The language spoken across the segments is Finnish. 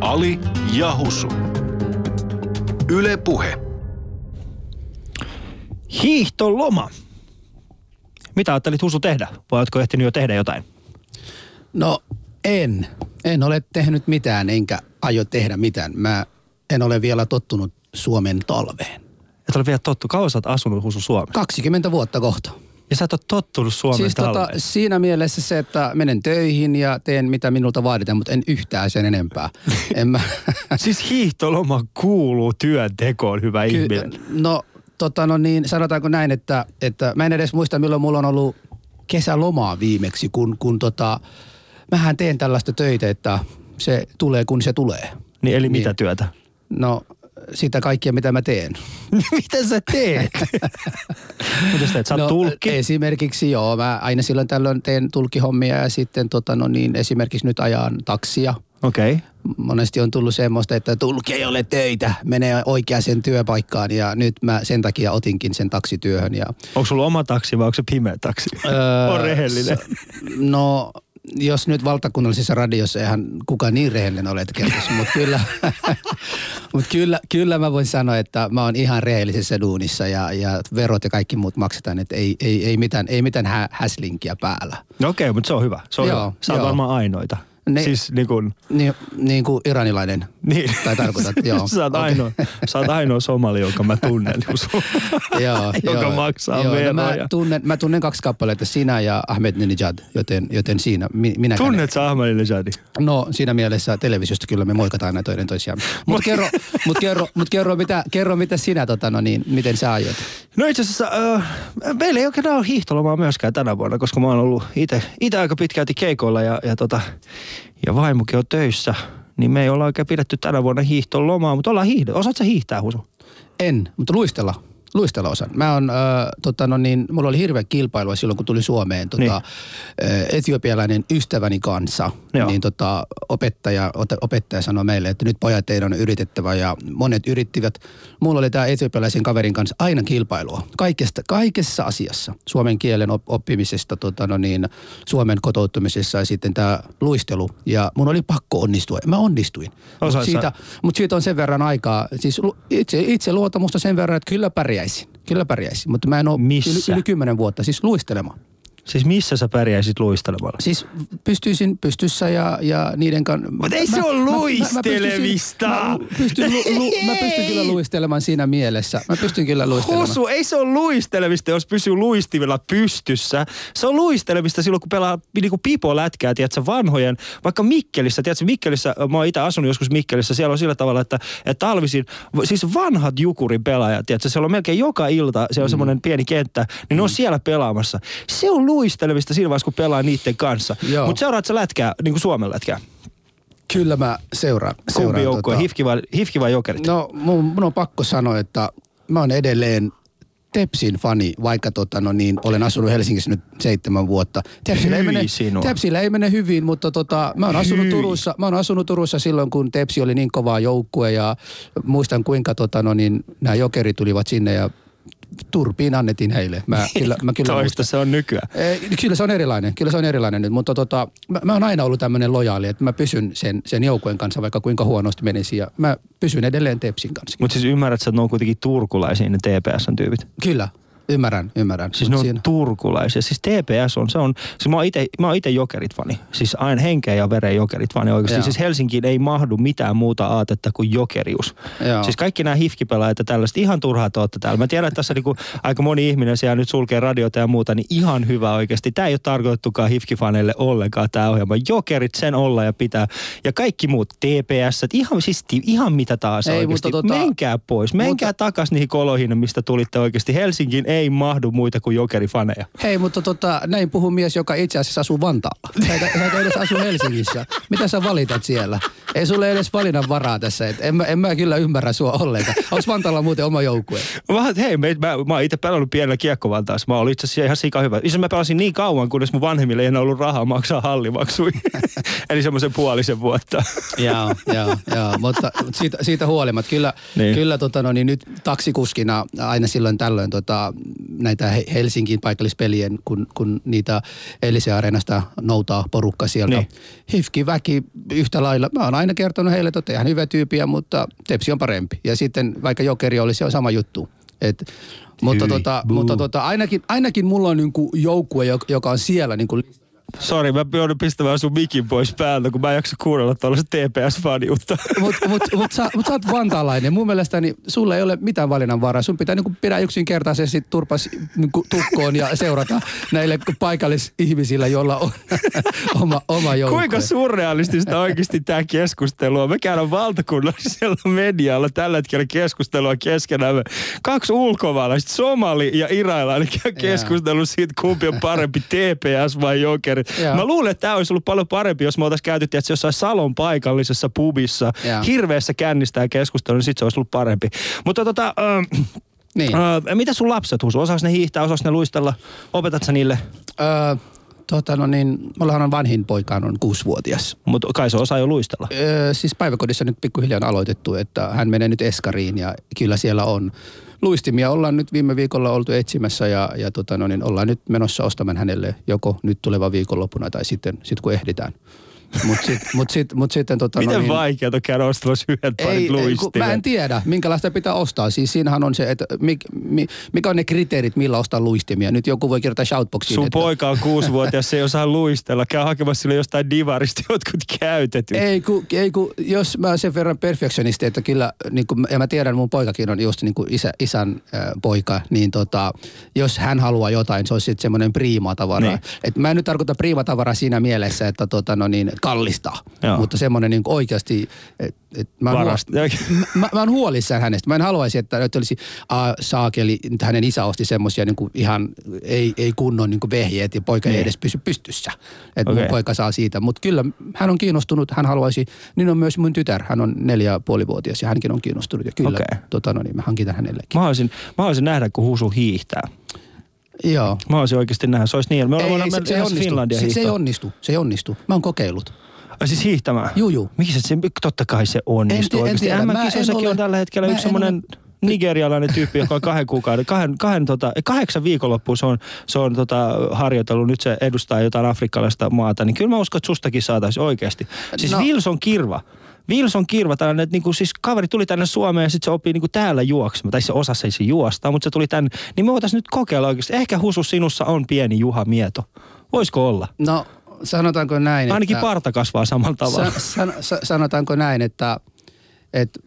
Ali ja Husu. Yle Puhe. Hiihtoloma. Mitä ajattelit Husu tehdä? Vai oletko ehtinyt jo tehdä jotain? No en. En ole tehnyt mitään, enkä aio tehdä mitään. Mä en ole vielä tottunut Suomen talveen. Et ole vielä tottu. Kauan sä oot asunut Husu Suomessa? 20 vuotta kohta. Ja sä et ole tottunut Suomen siis tota, siinä mielessä se, että menen töihin ja teen mitä minulta vaaditaan, mutta en yhtään sen enempää. en mä, Siis hiihtoloma kuuluu työntekoon, hyvä Ky- ihminen. no, tota, no niin, sanotaanko näin, että, että mä en edes muista milloin mulla on ollut kesälomaa viimeksi, kun, kun tota, mähän teen tällaista töitä, että se tulee kun se tulee. Niin, eli Niin. mitä työtä? No sitä kaikkea, mitä mä teen. mitä sä teet? mitä sä teet? Sä no, tulkki? Esimerkiksi joo, mä aina silloin tällöin teen tulkihommia ja sitten tota, no niin, esimerkiksi nyt ajan taksia. Okei. Okay. Monesti on tullut semmoista, että tulki ei ole töitä, menee oikeaan työpaikkaan ja nyt mä sen takia otinkin sen taksityöhön. Ja, Onko sulla oma taksi vai onko se pimeä taksi? on rehellinen. No, jos nyt valtakunnallisessa radiossa eihän kukaan niin rehellinen ole, että kertoisi, mutta kyllä, mut kyllä, kyllä mä voin sanoa, että mä oon ihan rehellisessä duunissa ja, ja verot ja kaikki muut maksetaan, että ei, ei, ei mitään, ei mitään hä, häslinkiä päällä. No okei, okay, mutta se on hyvä. Se on Joo, hyvä. Sä joo. varmaan ainoita. Ne- Siis niin kuin, Niin, niin kuin iranilainen. niin. Tai tarkoitat, joo. sä, oot Okei. ainoa, sä oot ainoa somali, jonka mä tunnen. Joo, Joka joo. maksaa joo, no mä, veroja. tunnen, mä tunnen kaksi kappaletta, sinä ja Ahmedinejad, joten, joten siinä mi, minä Tunnet sä Ahmadinejadin? No siinä mielessä televisiosta kyllä me moikataan aina toinen toisiaan. Mutta kerro, mut kerro, mut kerro, mitä, kerro mitä sinä, tota, no niin, miten sä aiot? No itse asiassa äh, meillä ei oikein ole hiihtolomaa myöskään tänä vuonna, koska mä oon ollut itse aika pitkälti keikoilla ja, ja, tota, ja vaimokin on töissä. Niin me ei olla oikein pidetty tänä vuonna hiihtolomaa, mutta ollaan hiihdo. Osaat sä hiihtää, Husu? En, mutta luistella. Luistella osan. Mä on, äh, tota, no niin, mulla oli hirveä kilpailua silloin, kun tuli Suomeen tota, Niin. äh, etiopialainen ystäväni kanssa. Joo. Niin tota, opettaja, opettaja sanoi meille, että nyt pojat teidän on yritettävä ja monet yrittivät. Mulla oli tämä etiopialaisen kaverin kanssa aina kilpailua. Kaikesta, kaikessa asiassa. Suomen kielen op- oppimisesta, tota, no niin, Suomen kotoutumisessa ja sitten tämä luistelu. Ja mun oli pakko onnistua. Mä onnistuin. Mutta siitä, mutta siitä on sen verran aikaa, siis itse, itse luotamusta sen verran, että kyllä pärjäisin. Kyllä pärjäisin, mutta mä en ole Missä? yli, yli kymmenen vuotta siis luistelemaan. Siis missä sä pärjäisit luistelemalla? Siis pystyisin pystyssä ja, ja niiden kanssa. Mut ei se oo luistelemista. Mä, pystyn, lu, lu, mä pystyn kyllä luistelemaan siinä mielessä. Mä pystyn kyllä luistelemaan. Husu, ei se ole luistelemista, jos pysyy luistimilla pystyssä. Se on luistelemista silloin, kun pelaa niinku pipolätkää, tiedätkö, vanhojen, vaikka Mikkelissä, tiedätkö, Mikkelissä, mä oon itse asunut joskus Mikkelissä, siellä on sillä tavalla, että, että talvisin, siis vanhat Jukurin pelaajat, tiedätkö, siellä on melkein joka ilta, siellä on semmoinen pieni kenttä, niin ne on siellä pelaamassa. Se on luistelemista siinä vaiheessa, kun pelaa niiden kanssa. Mutta seuraat sä lätkää, niin kuin Suomen lätkää. Kyllä mä seuraan. Kumpi seuraan joukkue, hifki, vai, hifki vai jokerit? No mun, mun on pakko sanoa, että mä oon edelleen Tepsin fani, vaikka tota, no niin, olen asunut Helsingissä nyt seitsemän vuotta. Tepsillä, ei mene, sinua. Tepsillä ei mene hyvin, mutta tota, mä, oon asunut. Turussa, mä oon asunut Turussa silloin, kun Tepsi oli niin kova joukkue ja muistan kuinka tota, no niin, nämä jokerit tulivat sinne ja turpiin annettiin heille. Mä, kyllä, mä kyllä Toista muistan. se on nykyään. Eh, Kyllä se on erilainen, kyllä se on erilainen nyt, mutta tota, mä, mä oon aina ollut tämmöinen lojaali, että mä pysyn sen, sen joukkueen kanssa, vaikka kuinka huonosti menisi ja mä pysyn edelleen Tepsin kanssa. Mutta siis ymmärrät, että ne on kuitenkin turkulaisia ne TPS-tyypit. Kyllä, ymmärrän, ymmärrän. Siis ne on siinä- turkulaisia. Siis TPS on, se on, siis mä oon ite, mä oon ite jokerit fani. Siis aina henkeä ja veren jokerit fani oikeasti. Joo. Siis Helsinkiin ei mahdu mitään muuta aatetta kuin jokerius. Joo. Siis kaikki nämä hifkipelaajat ja tällaiset, ihan turhaa te täällä. Mä tiedän, että tässä niinku aika moni ihminen siellä nyt sulkee radiota ja muuta, niin ihan hyvä oikeasti. Tämä ei ole tarkoitettukaan hifkifaneille ollenkaan tämä ohjelma. Jokerit sen olla ja pitää. Ja kaikki muut TPS, ihan, siis ihan mitä taas Ei, oikeasti. mutta tota- Menkää pois, menkää mutta- takas niihin koloihin, mistä tulitte oikeasti. Helsinkiin ei mahdu muita kuin jokerifaneja. Hei, mutta tota, näin puhuu mies, joka itse asiassa asuu Vantaalla. Sä et edes asu Helsingissä. Mitä sä valitat siellä? Ei sulle edes valinnan varaa tässä. Et en, mä, en mä kyllä ymmärrä sua ollenkaan. Onko Vantaalla muuten oma joukkue? Mä, hei, me, mä, mä oon itse pelannut pienellä kiekkovaltaassa. Mä olin itse asiassa ihan sika hyvä. Itse mä pelasin niin kauan, kunnes mun vanhemmille ei enää ollut rahaa maksaa hallimaksui. Eli semmoisen puolisen vuotta. joo, joo, joo. Mutta siitä, siitä huolimatta, kyllä, niin. kyllä tota, no, niin nyt taksikuskina aina silloin tällöin tota, näitä He- Helsingin paikallispelien, kun, kun niitä Elisen areenasta noutaa porukka sieltä. Niin. Hifki väki yhtä lailla. Mä oon aina kertonut heille, että ihan hyvä tyyppiä, mutta Tepsi on parempi. Ja sitten vaikka Jokeri oli, se on sama juttu. Et, mutta Hyi, tota, buu. mutta tota, ainakin, ainakin mulla on niinku joukkue, joka- joka on siellä niinku Sori, mä joudun pistämään sun mikin pois päältä, kun mä en jaksa kuunnella tuollaista TPS-faniutta. Mutta mut, mut, sä, mut sä oot vantaalainen. Mun mielestäni sulla ei ole mitään valinnanvaraa. Sun pitää niinku pidä yksinkertaisesti turpas niinku tukkoon ja seurata näille paikallisihmisillä, joilla on oma, oma joukkue. Kuinka surrealistista oikeasti tämä keskustelu on? Me käydään valtakunnallisella medialla tällä hetkellä keskustelua keskenään. Kaksi ulkomaalaista, somali ja irailainen käy keskustelua siitä, kumpi on parempi, TPS vai Jokerit. Joo. Mä luulen, että tämä olisi ollut paljon parempi, jos me oltaisiin käyty tietysti jossain Salon paikallisessa pubissa, Joo. hirveässä kännistää keskustelua, niin sit se olisi ollut parempi. Mutta tota, ähm, Niin. äh, mitä sun lapset, Husu? Osaas ne hiihtää, osaas ne luistella? Opetat sä niille? Öö, tota no niin, mullahan on vanhin poika on kuusivuotias. Mutta kai se osaa jo luistella. Öö, siis päiväkodissa nyt pikkuhiljaa on aloitettu, että hän menee nyt Eskariin ja kyllä siellä on luistimia. Ollaan nyt viime viikolla oltu etsimässä ja, ja tota no niin, ollaan nyt menossa ostamaan hänelle joko nyt tuleva viikonloppuna tai sitten sit kun ehditään. Mutta sit, mut sit, mut sitten tota Miten no niin, vaikeaa käydä ostamassa yhden parin ei, ei, kun luistimia? mä en tiedä, minkälaista pitää ostaa. Siis siinähän on se, että mik, mi, mikä on ne kriteerit, millä ostaa luistimia. Nyt joku voi kirjoittaa shoutboxiin. Sun että, poika on kuusivuotias, se ei osaa luistella. Käy hakemassa sille jostain divarista jotkut käytetyt. Ei kun, ei kun, jos mä sen verran perfektionisti, että kyllä, niin kun, ja mä tiedän, mun poikakin on just niin isä, isän äh, poika, niin tota, jos hän haluaa jotain, se olisi sitten semmoinen priimatavara. Niin. Et mä en nyt tarkoita priimatavara siinä mielessä, että tota, no niin, kallista, Joo. mutta semmoinen niin oikeasti, että et mä, oon Varasta. huo- mä, mä, mä oon huolissaan hänestä. Mä en haluaisi, että, että olisi a, saakeli, että hänen isä osti semmoisia niin ihan ei, ei kunnon niin vehjeet ja poika Niin. ei edes pysy pystyssä. Että Okei. mun poika saa siitä. Mutta kyllä hän on kiinnostunut, hän haluaisi, niin on myös mun tytär, hän on neljä ja puoli vuotias ja hänkin on kiinnostunut. Ja kyllä, Okei. tota, no niin, mä hankitan hänellekin. Mä haluaisin, mä haluaisin nähdä, kun Husu hiihtää. Joo. Mä haluaisin oikeasti nähdä. Se olisi niin. Me Ei, ollaan ei, se, se, onnistu. Finlandia se, se ei onnistu. Se ei onnistu. Mä oon kokeillut. Ai siis hiihtämään? Juu, juu. Miksi se, totta kai se onnistuu En ti- en oikeasti. en MM-kisoissakin ole- on tällä hetkellä yksi en semmoinen nigerialainen tyyppi, joka on kahden kuukauden, kahden, kahden tota, kahdeksan viikonloppuun se on, se on tota, harjoitellut, nyt se edustaa jotain afrikkalaista maata, niin kyllä mä uskon, että sustakin saataisiin oikeasti. Siis. No. Wilson Kirva, Wilson Kirva, tällainen, että niinku, siis kaveri tuli tänne Suomeen ja sitten se oppii niinku täällä juoksemaan. Tai se osasi se juosta, mutta se tuli tänne. Niin me voitaisiin nyt kokeilla oikeasti. Ehkä Husu sinussa on pieni Juha Mieto. Voisiko olla? No sanotaanko näin, Ainakin että... parta kasvaa samalla tavalla. Sa, san, sa, sanotaanko näin, että, että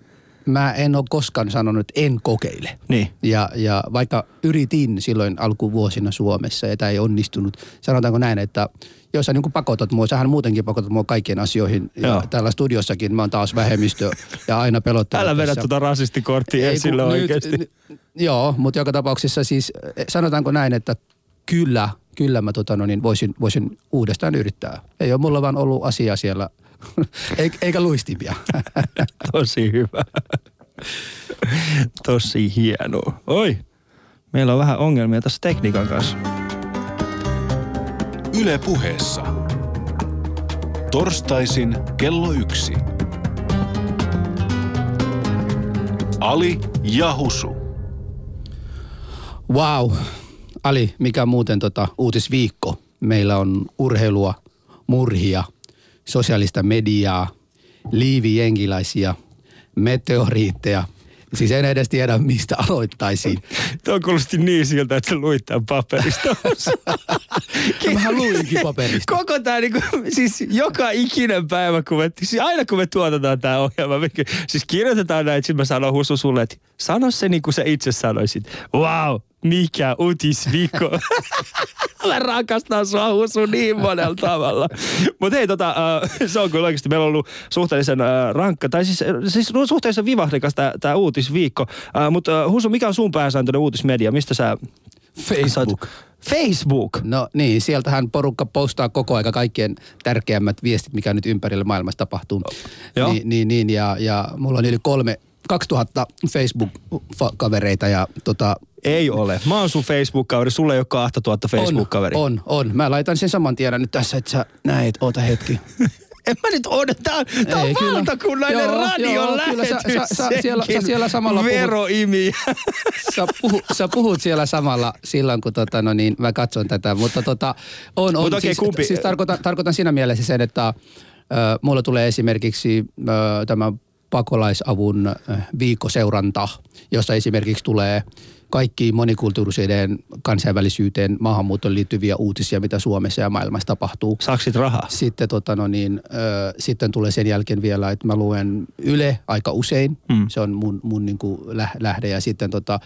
mä en ole koskaan sanonut, että en kokeile. Niin. Ja, ja vaikka yritin silloin alkuvuosina Suomessa ja tämä ei onnistunut, sanotaanko näin, että jos sä niin pakotat mua, sähän muutenkin pakotat mua kaikkiin asioihin. Ja täällä studiossakin mä oon taas vähemmistö ja aina pelottaa. Älä vedä tuota rasistikorttia esille kun nyt- oikeasti. n- joo, mutta joka tapauksessa siis eh, sanotaanko näin, että kyllä, kyllä mä tota, no niin, voisin, voisin uudestaan yrittää. Ei ole mulla vaan ollut asiaa siellä, eikä, luistimia. Tosi hyvä. Tosi hienoa. Oi, meillä on vähän ongelmia tässä tekniikan kanssa. Yle puheessa. Torstaisin kello yksi. Ali ja Husu. Wow. Ali, mikä muuten tota, uutisviikko? Meillä on urheilua, murhia, sosiaalista mediaa, liivijenkiläisiä, meteoriitteja. Siis en edes tiedä, mistä aloittaisin. Tuo kuulosti niin siltä, että luit tämän paperista. Mähän luinkin paperista. Koko tämä niinku, siis joka ikinen päivä, kun me, siis aina kun me tuotetaan tämä ohjelma, me, siis kirjoitetaan näin, sitten mä sanon Husu sulle, että sano se niin kuin sä itse sanoisit. Wow, mikä uutisviikko. mä rakastan sua Husu niin monella tavalla. Mutta hei, tota, äh, se on kyllä oikeasti, meillä on ollut suhteellisen äh, rankka, tai siis, äh, siis suhteellisen vivahdekas tämä uutisviikko. Äh, Mutta äh, Husu, mikä on sun pääsääntöinen uutismedia? Mistä sä... Facebook. Facebook. No niin, sieltähän porukka postaa koko aika kaikkien tärkeimmät viestit, mikä nyt ympärillä maailmassa tapahtuu. Joo. Niin, niin, niin ja, ja mulla on yli kolme, 2000 Facebook-kavereita ja tota, Ei ole. Mä oon sun Facebook-kaveri. Sulla ei ole 2000 Facebook-kaveria. On, on, on. Mä laitan sen saman tiedon nyt tässä, että sä näet, oota hetki. En mä nyt odota. Tää, tää on Ei, kyllä. valtakunnallinen Joo, radion joo, kyllä sä- sä- sä siellä- sä siellä samalla puhut- Veroimi. sä, puhu, sä puhut siellä samalla silloin, kun tota, no niin, mä katson tätä, mutta tota, on, on Mut okei, siis, kumpi- siis tarkoitan, tarkoitan siinä mielessä sen, että mulla tulee esimerkiksi tämä pakolaisavun ö, viikkoseuranta, jossa esimerkiksi tulee kaikki monikulttuurisuuden kansainvälisyyteen, maahanmuuttoon liittyviä uutisia, mitä Suomessa ja maailmassa tapahtuu. Saaksit rahaa? Sitten, tota, no niin, ö, sitten tulee sen jälkeen vielä, että mä luen Yle aika usein. Mm. Mm. Se on mun, mun niin kuin lä- lähde. Ja sitten tota,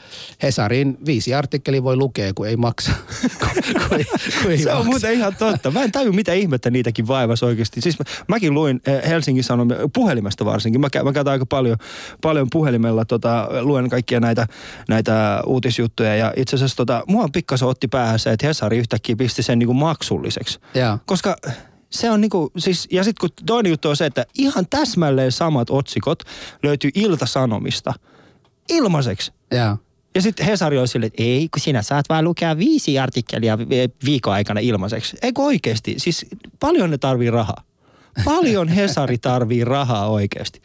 Hesarin viisi artikkeli voi lukea, kun ei maksa. kun, kun ei, kun ei Se on maksa. muuten ihan totta. Mä en taju, mitä ihmettä niitäkin vaivasi oikeasti. Siis mä, mäkin luin eh, Helsingin Sanomia, puhelimesta varsinkin. Mä, mä käytän aika paljon, paljon puhelimella, tota, luen kaikkia näitä, näitä uutisjuttuja. Ja itse asiassa tota, mua pikkasen otti päähän se, että Hesari yhtäkkiä pisti sen niinku maksulliseksi. Joo. Koska se on niinku, siis, ja sitten kun toinen juttu on se, että ihan täsmälleen samat otsikot löytyy Ilta-Sanomista ilmaiseksi. Joo. Ja sitten Hesari oli silleen, että ei, kun sinä saat vaan lukea viisi artikkelia vi- viikon aikana ilmaiseksi. Eikö oikeasti? Siis paljon ne tarvii rahaa. Paljon Hesari tarvii rahaa oikeasti.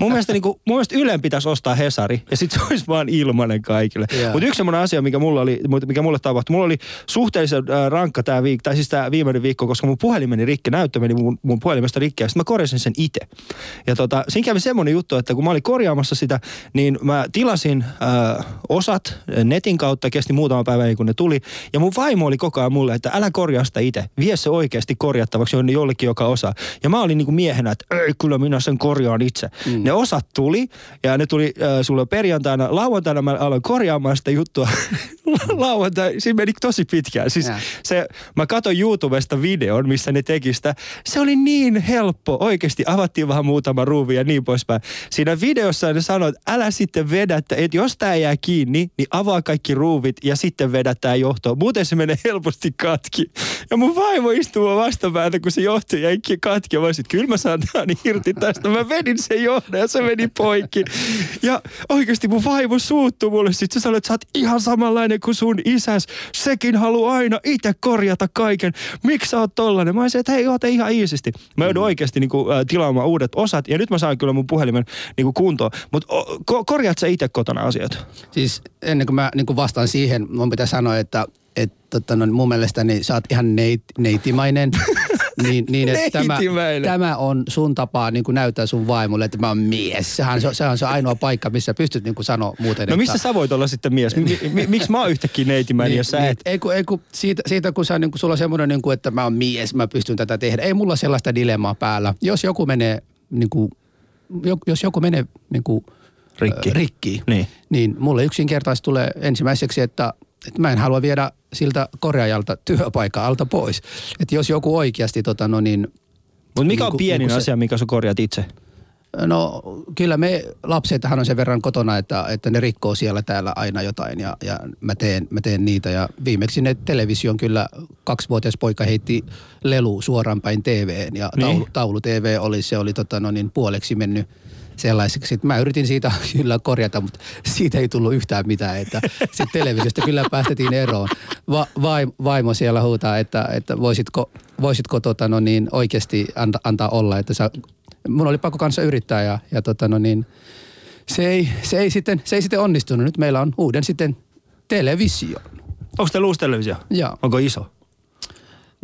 Mun mielestä, niin kuin, mun mielestä Ylen pitäisi ostaa Hesari ja sitten se olisi vaan ilmanen kaikille. Joo. Mutta yksi semmoinen asia, mikä, mulla oli, mikä mulle tapahtui, mulla oli suhteellisen äh, rankka tämä viikko, tai siis tämä viimeinen viikko, koska mun puhelin meni rikki, näyttö meni mun, mun puhelimesta rikki ja sitten mä korjasin sen itse. Ja tota, siinä kävi semmoinen juttu, että kun mä olin korjaamassa sitä, niin mä tilasin äh, osat äh, netin kautta, kesti muutama päivä ennen kuin ne tuli. Ja mun vaimo oli koko ajan mulle, että älä korjaa sitä itse, vie se oikeasti korjattavaksi jollekin, joka osaa. Ja mä olin niin kuin miehenä, että ei, kyllä minä sen korjaan itse. Mm. Ne osat tuli ja ne tuli äh, sulle perjantaina. Lauantaina mä aloin korjaamaan sitä juttua. Lauantaina, siinä meni tosi pitkään. Siis se, mä katsoin YouTubesta videon, missä ne teki sitä. Se oli niin helppo. Oikeasti avattiin vähän muutama ruuvi ja niin poispäin. Siinä videossa ne sanoi, että älä sitten vedä, että et jos tää jää kiinni, niin avaa kaikki ruuvit ja sitten vedä tää johto. Muuten se menee helposti katki. Ja mun vaimo istuu vastapäätä, kun se johto jäi katki. Ja mä olisin, kyllä mä saan tän irti tästä. Mä vedin sen johdon ja se meni poikki. Ja oikeasti mun vaimo suuttui mulle. Sitten se sanoi, että sä oot ihan samanlainen kuin sun isäs. Sekin haluaa aina itse korjata kaiken. Miksi sä oot tollanen? Mä olisin, että hei, oota ihan iisisti. Mä joudun oikeasti niinku, äh, tilaamaan uudet osat. Ja nyt mä saan kyllä mun puhelimen niinku, kuntoon. Mutta ko- korjaat sä itse kotona asioita? Siis ennen kuin mä niin kuin vastaan siihen, mun pitää sanoa, että et, tota, no, mun mielestäni sä oot ihan neit, neitimainen. niin, niin että tämä, tämä on sun tapa niin kuin näyttää sun vaimolle, että mä oon mies. Sehän, se, se on se ainoa paikka, missä pystyt niin kuin sanoa muuten. No missä että, sä voit olla sitten mies? Mi- mi- miksi mä oon yhtäkkiä neitimäinen, jos sä et? Ei, kun, ei kun siitä, siitä kun sä, niin kun sulla on semmoinen, niin kuin, että mä oon mies, mä pystyn tätä tehdä. Ei mulla sellaista dilemmaa päällä. Jos joku menee, niin kuin, jo- jos joku menee niin kuin, Rikki. ö, rikki Niin. niin mulle yksinkertaisesti tulee ensimmäiseksi, että, että mä en halua viedä siltä korjaajalta työpaikan alta pois. Että jos joku oikeasti tota, no niin, Mutta mikä on Niinku- pienin se- asia, mikä sä korjaat itse? No kyllä me lapsethan on sen verran kotona, että, että ne rikkoo siellä täällä aina jotain ja, ja mä, teen, mä teen niitä. Ja viimeksi ne television kyllä kaksivuotias poika heitti lelu suoraan päin TVen ja Niin. taulu, taulu TV oli, se oli tota, no niin, puoleksi mennyt sellaiseksi. Sitten mä yritin siitä kyllä korjata, mutta siitä ei tullut yhtään mitään. Että sitten televisiosta kyllä päästettiin eroon. Va, vaim, vaimo siellä huutaa, että, että voisitko, voisitko tota, no niin, oikeasti anta, antaa olla, että sä mun oli pakko kanssa yrittää ja, ja tota no niin, se ei, se, ei sitten, se ei sitten onnistunut. Nyt meillä on uuden sitten televisio. Onko teillä uusi televisio? Joo. Onko iso?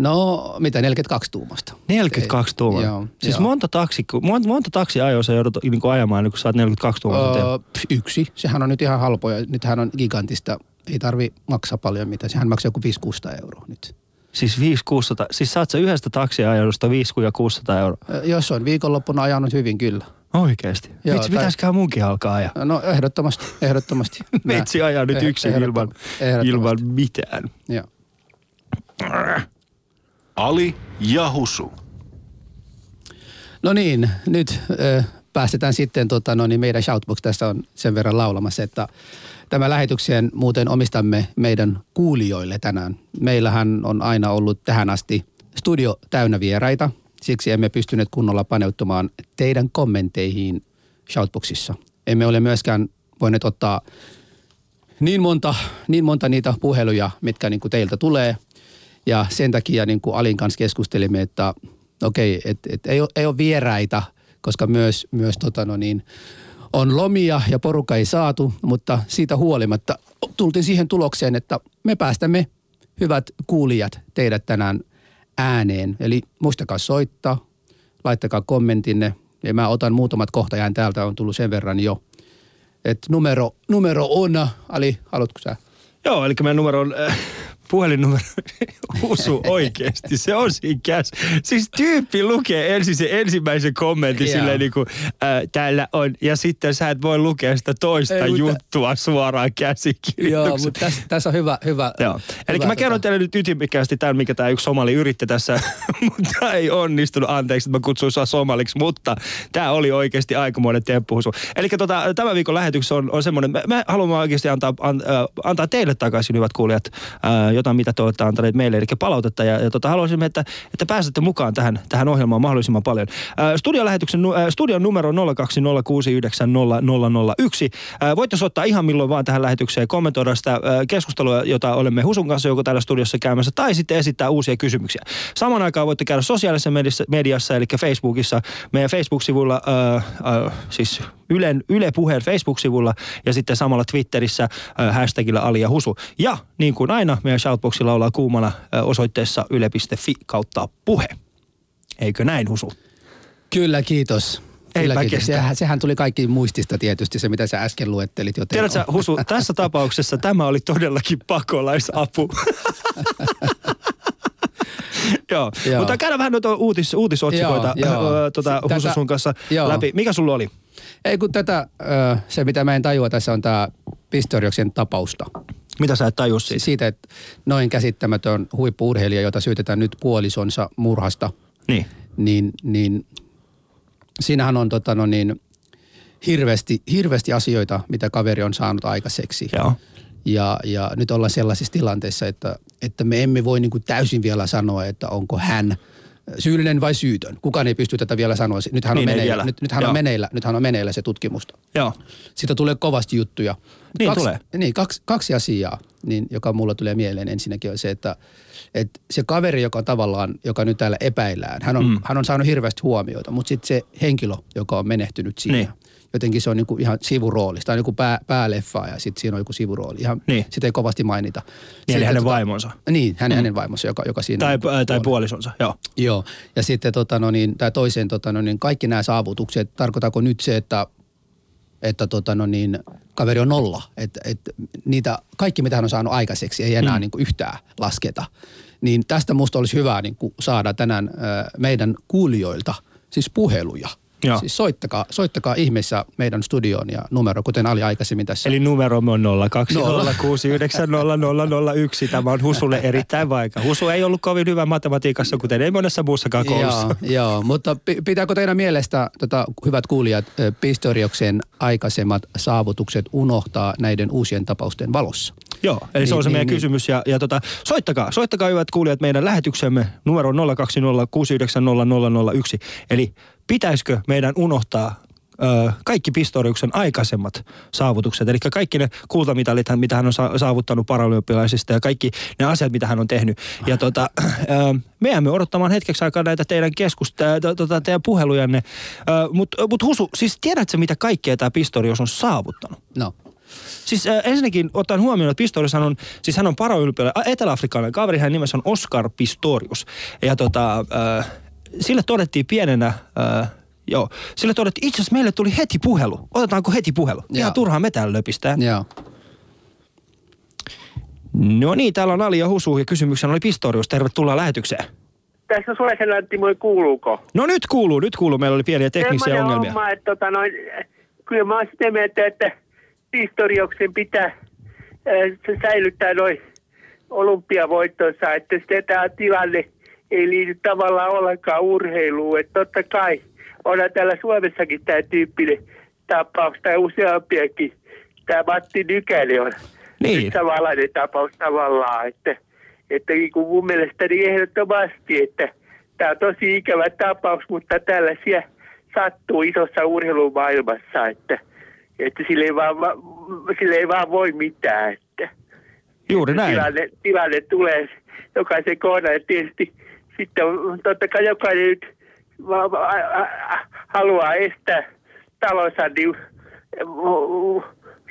No, mitä 42 tuumasta. 42 tuumaa. Joo, siis joo. monta, taksi, monta, monta taksiajoa sä joudut niin ajamaan, niin kun sä oot 42 tuumaa. Öö, yksi. Sehän on nyt ihan halpoja. Nythän on gigantista. Ei tarvi maksaa paljon mitään. Sehän maksaa joku 500 euroa nyt. Siis 500 Siis saat sä yhdestä taksiajosta 5 ja 600 euroa. Ö, Jos on viikonloppuna ajanut hyvin, kyllä. Oikeesti? Joo, Vitsi, tai- pitäisiköhän munkin alkaa ajaa? No ehdottomasti, ehdottomasti. Metsi ajaa nyt eh- yksin ilman, ilman mitään. Joo. Ali ja Husu. No niin, nyt ö, päästetään sitten tota, no niin meidän shoutbox tästä on sen verran laulamassa, että tämä lähetyksen muuten omistamme meidän kuulijoille tänään. Meillähän on aina ollut tähän asti studio täynnä vieraita, siksi emme pystyneet kunnolla paneutumaan teidän kommentteihin shoutboxissa. Emme ole myöskään voineet ottaa niin monta, niin monta niitä puheluja, mitkä niin kuin teiltä tulee. Ja sen takia niin kuin Alin kanssa keskustelimme, että okei, että et ei, ole, ei ole vieraita, koska myös, myös tota no niin, on lomia ja porukka ei saatu, mutta siitä huolimatta tultiin siihen tulokseen, että me päästämme hyvät kuulijat teidät tänään ääneen. Eli muistakaa soittaa, laittakaa kommentinne ja mä otan muutamat kohtajään täältä, on tullut sen verran jo. Et numero, numero on, Ali, haluatko sä? Joo, eli meidän numero on äh, puhelinnumero usu oikeasti. Se on siinä käs. Siis tyyppi lukee ensin se ensimmäisen kommentin Joo. silleen niin kuin, äh, täällä on. Ja sitten sä et voi lukea sitä toista Ei, mutta- juttua suoraan Joo, käsikirjoituksesta. mutta tässä, tässä on hyvä, hyvä. Joo. Eli hyvä, mä kerron tota- teille nyt ytimekkäästi tämän, mikä tämä yksi somali yritti tässä, mutta ei onnistunut. Anteeksi, että mä kutsuin sua somaliksi, mutta tämä oli oikeasti aikamoinen temppuhusu. Eli tota, tämän viikon lähetyksessä on, on semmoinen, me, me haluamme oikeasti antaa, an, äh, antaa teille takaisin, hyvät kuulijat, äh, jotain, mitä te olette antaneet meille, eli palautetta. Ja, ja tota, haluaisimme, että, että pääsette mukaan tähän, tähän ohjelmaan mahdollisimman paljon. Äh, äh, studion numero on 020690001. Äh, voitte soittaa ihan milloin vaan tähän lähetykseen kommentoida sitä äh, keskustelua, jota olemme Husun kanssa joko täällä studiossa käymässä, tai sitten esittää uusia kysymyksiä. Samaan aikaan voitte käydä sosiaalisessa mediassa, mediassa eli Facebookissa, meidän Facebook-sivulla, äh, äh, siis Ylen, Yle Puheen Facebook-sivulla ja sitten samalla Twitterissä äh, hashtagillä Ali ja Husu. Ja niin kuin aina, meidän shoutboxilla ollaan kuumana äh, osoitteessa yle.fi kautta puhe. Eikö näin, Husu? Kyllä, kiitos. Kyllä, Eipä kiitos. Sehän, sehän tuli kaikki muistista tietysti, se mitä sä äsken luettelit. Joten Tiedätkö, Husu, tässä tapauksessa tämä oli todellakin pakolaisapu. Joo. Joo. mutta käydään vähän noita uutis, uutisotsikoita Joo, joo. tota, Husu sun kanssa joo. läpi. Mikä sulla oli? Ei kun tätä, se mitä mä en tajua tässä on tämä Pistorioksen tapausta. Mitä sä et tajua siitä? Siitä, että noin käsittämätön huippuurheilija, jota syytetään nyt puolisonsa murhasta, Niin. niin, niin siinähän on tota, no niin, hirveästi, hirveästi asioita, mitä kaveri on saanut aikaiseksi. Joo. Ja, ja nyt ollaan sellaisissa tilanteissa, että, että me emme voi niin kuin täysin vielä sanoa, että onko hän syyllinen vai syytön. Kukaan ei pysty tätä vielä sanoa. Nythän, Niin on, ei meneillä, nyt, nythän Joo. on, meneillä, nythän on meneillä se tutkimusta. Joo. Siitä tulee kovasti juttuja. Niin kaksi, tulee. Niin, kaksi, kaksi asiaa, niin, joka mulla tulee mieleen. Ensinnäkin on se, että, että se kaveri, joka tavallaan, joka nyt täällä epäillään, hän on, Mm. hän on saanut hirveästi huomiota, mutta sitten se henkilö, joka on menehtynyt siinä, Niin. jotenkin se on niinku ihan sivurooli. Tämä on niinku pää, pääleffa ja sitten siinä on joku sivurooli. Ihan, Niin. Sitä ei kovasti mainita. Niin, eli Sitten hänen tota- vaimonsa. Niin, hänen, mm. hänen vaimonsa, joka, joka siinä Tai, on. äh, tai puolisonsa, joo. Joo, ja sitten tota, no niin, tämä toiseen, tota, no niin, kaikki nämä saavutukset, tarkoittaako nyt se, että, että tota, no niin, kaveri on nolla, että, että niitä, kaikki mitä hän on saanut aikaiseksi ei enää mm. niin kuin yhtään lasketa. Niin tästä musta olisi hyvä niin kuin saada tänään meidän kuulijoilta siis puheluja. Joo. Siis soittakaa, soittakaa ihmeessä meidän studioon ja numero, kuten Ali aikaisemmin tässä. Eli numeromme on 020690001. Tämä on Husulle erittäin vaikea. Husu ei ollut kovin hyvä matematiikassa, kuten ei monessa muussakaan koulussa. Joo, joo, mutta pi- pitääkö teidän mielestä, tota, hyvät kuulijat, Pistorioksen aikaisemmat saavutukset unohtaa näiden uusien tapausten valossa? Joo, eli se on Niin, se meidän niin, kysymys. Ja, ja tota, soittakaa, soittakaa hyvät kuulijat meidän lähetyksemme numero on 020690001. Eli pitäisikö meidän unohtaa ö, kaikki Pistoriuksen aikaisemmat saavutukset, eli kaikki ne kultamitalit, mitä hän on sa- saavuttanut paralympialaisista ja kaikki ne asiat, mitä hän on tehnyt. Ja tota, ö, me jäämme odottamaan hetkeksi aikaa näitä teidän keskusta, to, tota, teidän puhelujanne. Mutta mut Husu, siis tiedätkö mitä kaikkea tämä Pistorius on saavuttanut? No, Siis äh, ensinnäkin ottaen huomioon, että Pistorius on, siis hän on paraylpilainen, etelä-afrikkalainen kaveri, hänen nimensä on Oscar Pistorius. Ja tota, äh, sille todettiin pienenä, äh, joo, sille todettiin, itse asiassa meille tuli heti puhelu. Otetaanko heti puhelu? Joo. Ihan Joo. turhaan me täällä löpistää. joo. No niin, täällä on Ali ja Husu ja kysymyksenä oli Pistorius. Tervetuloa lähetykseen. Tässä Suosen Antti, moi kuuluuko? No nyt kuuluu, nyt kuuluu. Meillä oli pieniä teknisiä Semmoinen ongelmia. Homma, että tota noin, kyllä mä oon sitä mieltä, että historioksen pitää äh, se säilyttää noin olympiavoittonsa, että sitten tämä tilanne ei liity tavallaan ollenkaan urheiluun. Että totta kai onhan täällä Suomessakin tämä tyyppinen tapaus tai useampiakin. Tämä Matti Nykänen on Niin. samanlainen tapaus tavallaan, että, että niin kuin mun mielestäni ehdottomasti, että tämä on tosi ikävä tapaus, mutta tällaisia sattuu isossa urheilumaailmassa, että, että sille, ei vaan, sille ei vaan voi mitään, että Juuri näin. tilanne, tilanne tulee jokaisen kohdalla. Ja tietysti sitten totta kai jokainen nyt haluaa estää talonsa niin,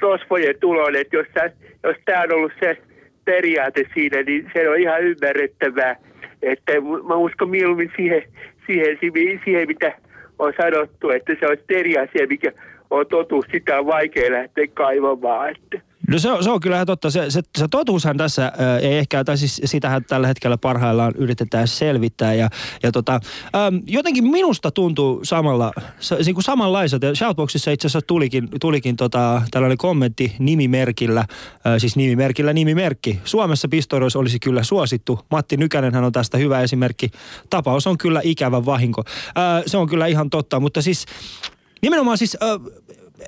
rosvojen tulon, että jos, tää- jos tämä on ollut se periaate siinä, niin se on ihan ymmärrettävää. Että mä uskon mieluummin siihen, siihen, siihen, siihen mitä on sanottu, että se on eri asia, mikä on totuus, sitä on vaikea lähteä kaivamaan. Että. No se on, se on kyllä ihan totta. Se, se, se totuushan tässä ää, ei ehkä, tai siis sitähän tällä hetkellä parhaillaan yritetään selvittää. Ja, ja tota, äm, jotenkin minusta tuntuu samalla, se, niin kuin samanlaiset. Ja Shoutboxissa itse asiassa tulikin, tulikin tota, tällainen kommentti nimimerkillä, ää, siis nimimerkillä nimimerkki. Suomessa pistoidoissa olisi kyllä suosittu. Matti Nykänenhän on tästä hyvä esimerkki. Tapaus on kyllä ikävä vahinko. Ää, se on kyllä ihan totta, mutta siis nimenomaan siis... Ää,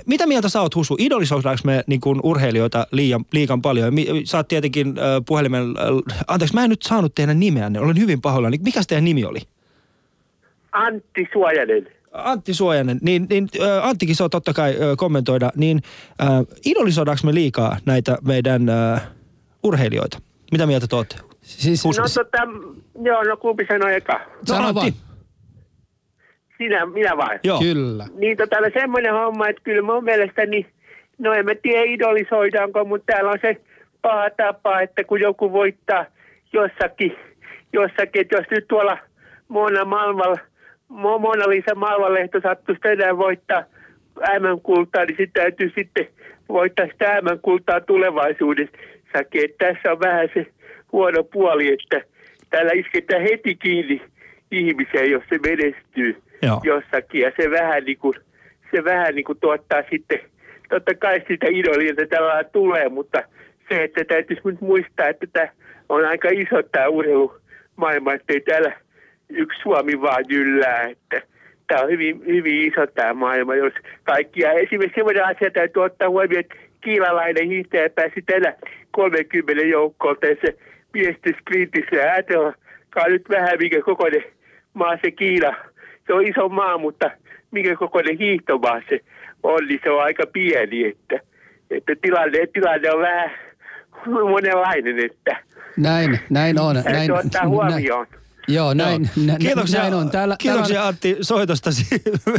mitä mieltä sä oot, Husu? Idolisoidaanko me niin kuin urheilijoita liian, liikan paljon? Mi- Sä oot tietenkin äh, puhelimen... Äh, anteeksi, mä en nyt saanut teidän nimeänne. Olen hyvin pahoillani. Mikä teidän nimi oli? Antti Suojanen. Antti Suojanen. Niin, niin äh, Anttikin saa totta kai äh, kommentoida. Niin äh, idolisoidaanko me liikaa näitä meidän äh, urheilijoita? Mitä mieltä te ootte? Siis, Husu. No tota, joo, no kumpi sanoi eka? Sano Antti. vaan. Sinä, minä vai? Joo. Kyllä. Niin tota, no semmoinen homma, että kyllä mun mielestäni, no en mä tiedä idolisoidaanko, mutta täällä on se paha tapa, että kun joku voittaa jossakin, jossakin, että jos nyt tuolla Mona Malval, Mo- Mona Lisa Malvalehto sattuisi tänään voittaa M-kultaa, niin sitten täytyy sitten voittaa sitä M-kultaa tulevaisuudessakin. Että tässä on vähän se huono puoli, että täällä isketään heti kiinni ihmiseen, jos se menestyy Joo. jossakin. Ja se vähän niin kuin, se vähän niin kuin tuottaa sitten, totta kai sitä idolilta tällä tulee, mutta se, että täytyisi nyt muistaa, että tämä on aika iso tämä urheilumaailma, että ei täällä yksi Suomi vaan jyllää, että tämä on hyvin, hyvin iso tämä maailma, jos kaikkia. Esimerkiksi sellainen asia täytyy ottaa huomioon, että kiilalainen hiihtäjä pääsi tänä 30 joukkoon tässä miestysklintissä. Ja ajatelkaa nyt vähän, mikä kokoinen maa se Kiina. Se on iso maa, mutta mikä kokoinen hiihtomaa se on, niin se on aika pieni, että, että tilanne, tilanne on vähän monenlainen, että Näin, näin on. Näin, ottaa huomioon. Joo, näin, nä, Kiitoksia, näin on. Täällä, kiitoksia täällä, Antti soitostasi.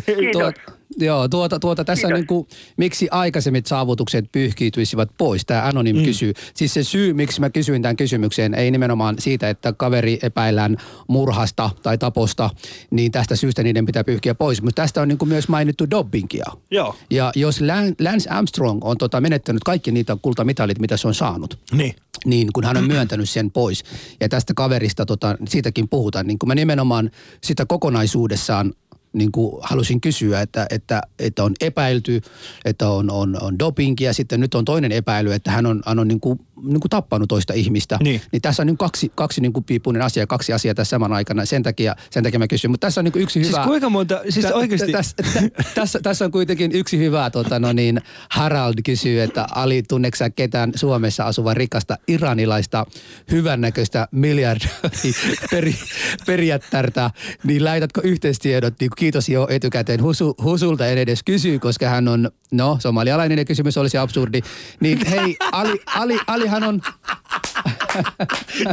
Kiitos. Tuot, joo, tuota, tuota tässä Kiitos. niin kuin, miksi aikaisemmat saavutukset pyyhkiytyisivät pois. Tämä Anonym mm. kysyy. Siis se syy, miksi mä kysyin tämän kysymyksen, ei nimenomaan siitä, että kaveri epäillään murhasta tai taposta, niin tästä syystä niiden pitää pyyhkiä pois. Mutta tästä on niin kuin myös mainittu dobbingia. Joo. Ja jos Lan- Lance Armstrong on tota menettänyt kaikki niitä kultamitalit, mitä se on saanut, Niin. niin kun hän on myöntänyt sen pois. Ja tästä kaverista, tota, siitäkin puhutaan, niin kun mä nimenomaan sitä kokonaisuudessaan niin kuin halusin kysyä, että, että, että on epäilty, että on, on, on dopingia, sitten nyt on toinen epäily, että hän on, hän on niin kuin, niin kuin tappanut toista ihmistä. Niin. niin tässä on niin kuin kaksi, kaksi niin kuin piipuinen asia, kaksi asiaa tässä saman aikana, sen takia, sen takia mä kysyn. Mutta tässä on niin kuin yksi Siis hyvä... kuinka monta, siis Tä- oikeasti... tä- Tässä, tä- tässä, tässä on kuitenkin yksi hyvä, tota, no niin, Harald kysyy, että Ali, tunneksä ketään Suomessa asuva rikasta iranilaista hyvännäköistä miljardiperi, perijättärtä, niin laitatko yhteistiedot, niin kiitos jo etukäteen Husu, Husulta en edes kysy, koska hän on, no somalialainen ja kysymys olisi absurdi, niin hei, Ali, Ali, Alihan on,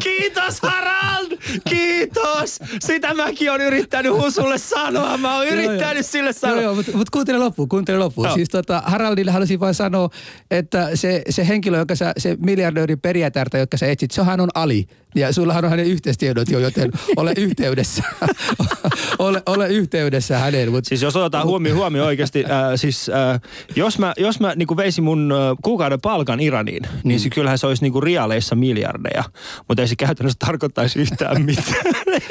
Kiitos Harald! Kiitos! Sitä mäkin on yrittänyt Husulle sanoa. Mä oon yrittänyt sille sanoa. Joo, joo, mutta mut kuuntele loppuun, kuuntele loppuun. Joo. Siis tota, Haraldille halusin vain sanoa, että se, se henkilö, joka sä, se miljardöörin perijätärtä, joka sä etsit, sehän on Ali. Ja sullahan on hänen yhteistiedot jo, joten ole yhteydessä. ole, ole yhteydessä häneen. Mut, Siis jos otetaan huomioon, huomioon oikeasti, äh, siis äh, jos mä, jos mä niin veisin mun äh, kuukauden palkan Iraniin, niin Mm. se kyllähän se olisi niin rialeissa miljardeja. Mutta ei se käytännössä tarkoittaisi yhtään mitään.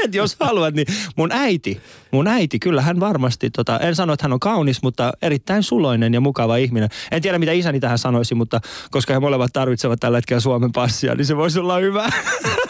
Et jos haluat, niin mun äiti, mun äiti, kyllä hän varmasti, tota, en sano, että hän on kaunis, mutta erittäin suloinen ja mukava ihminen. En tiedä, mitä isäni tähän sanoisi, mutta koska he molemmat tarvitsevat tällä hetkellä Suomen passia, niin se voisi olla hyvä.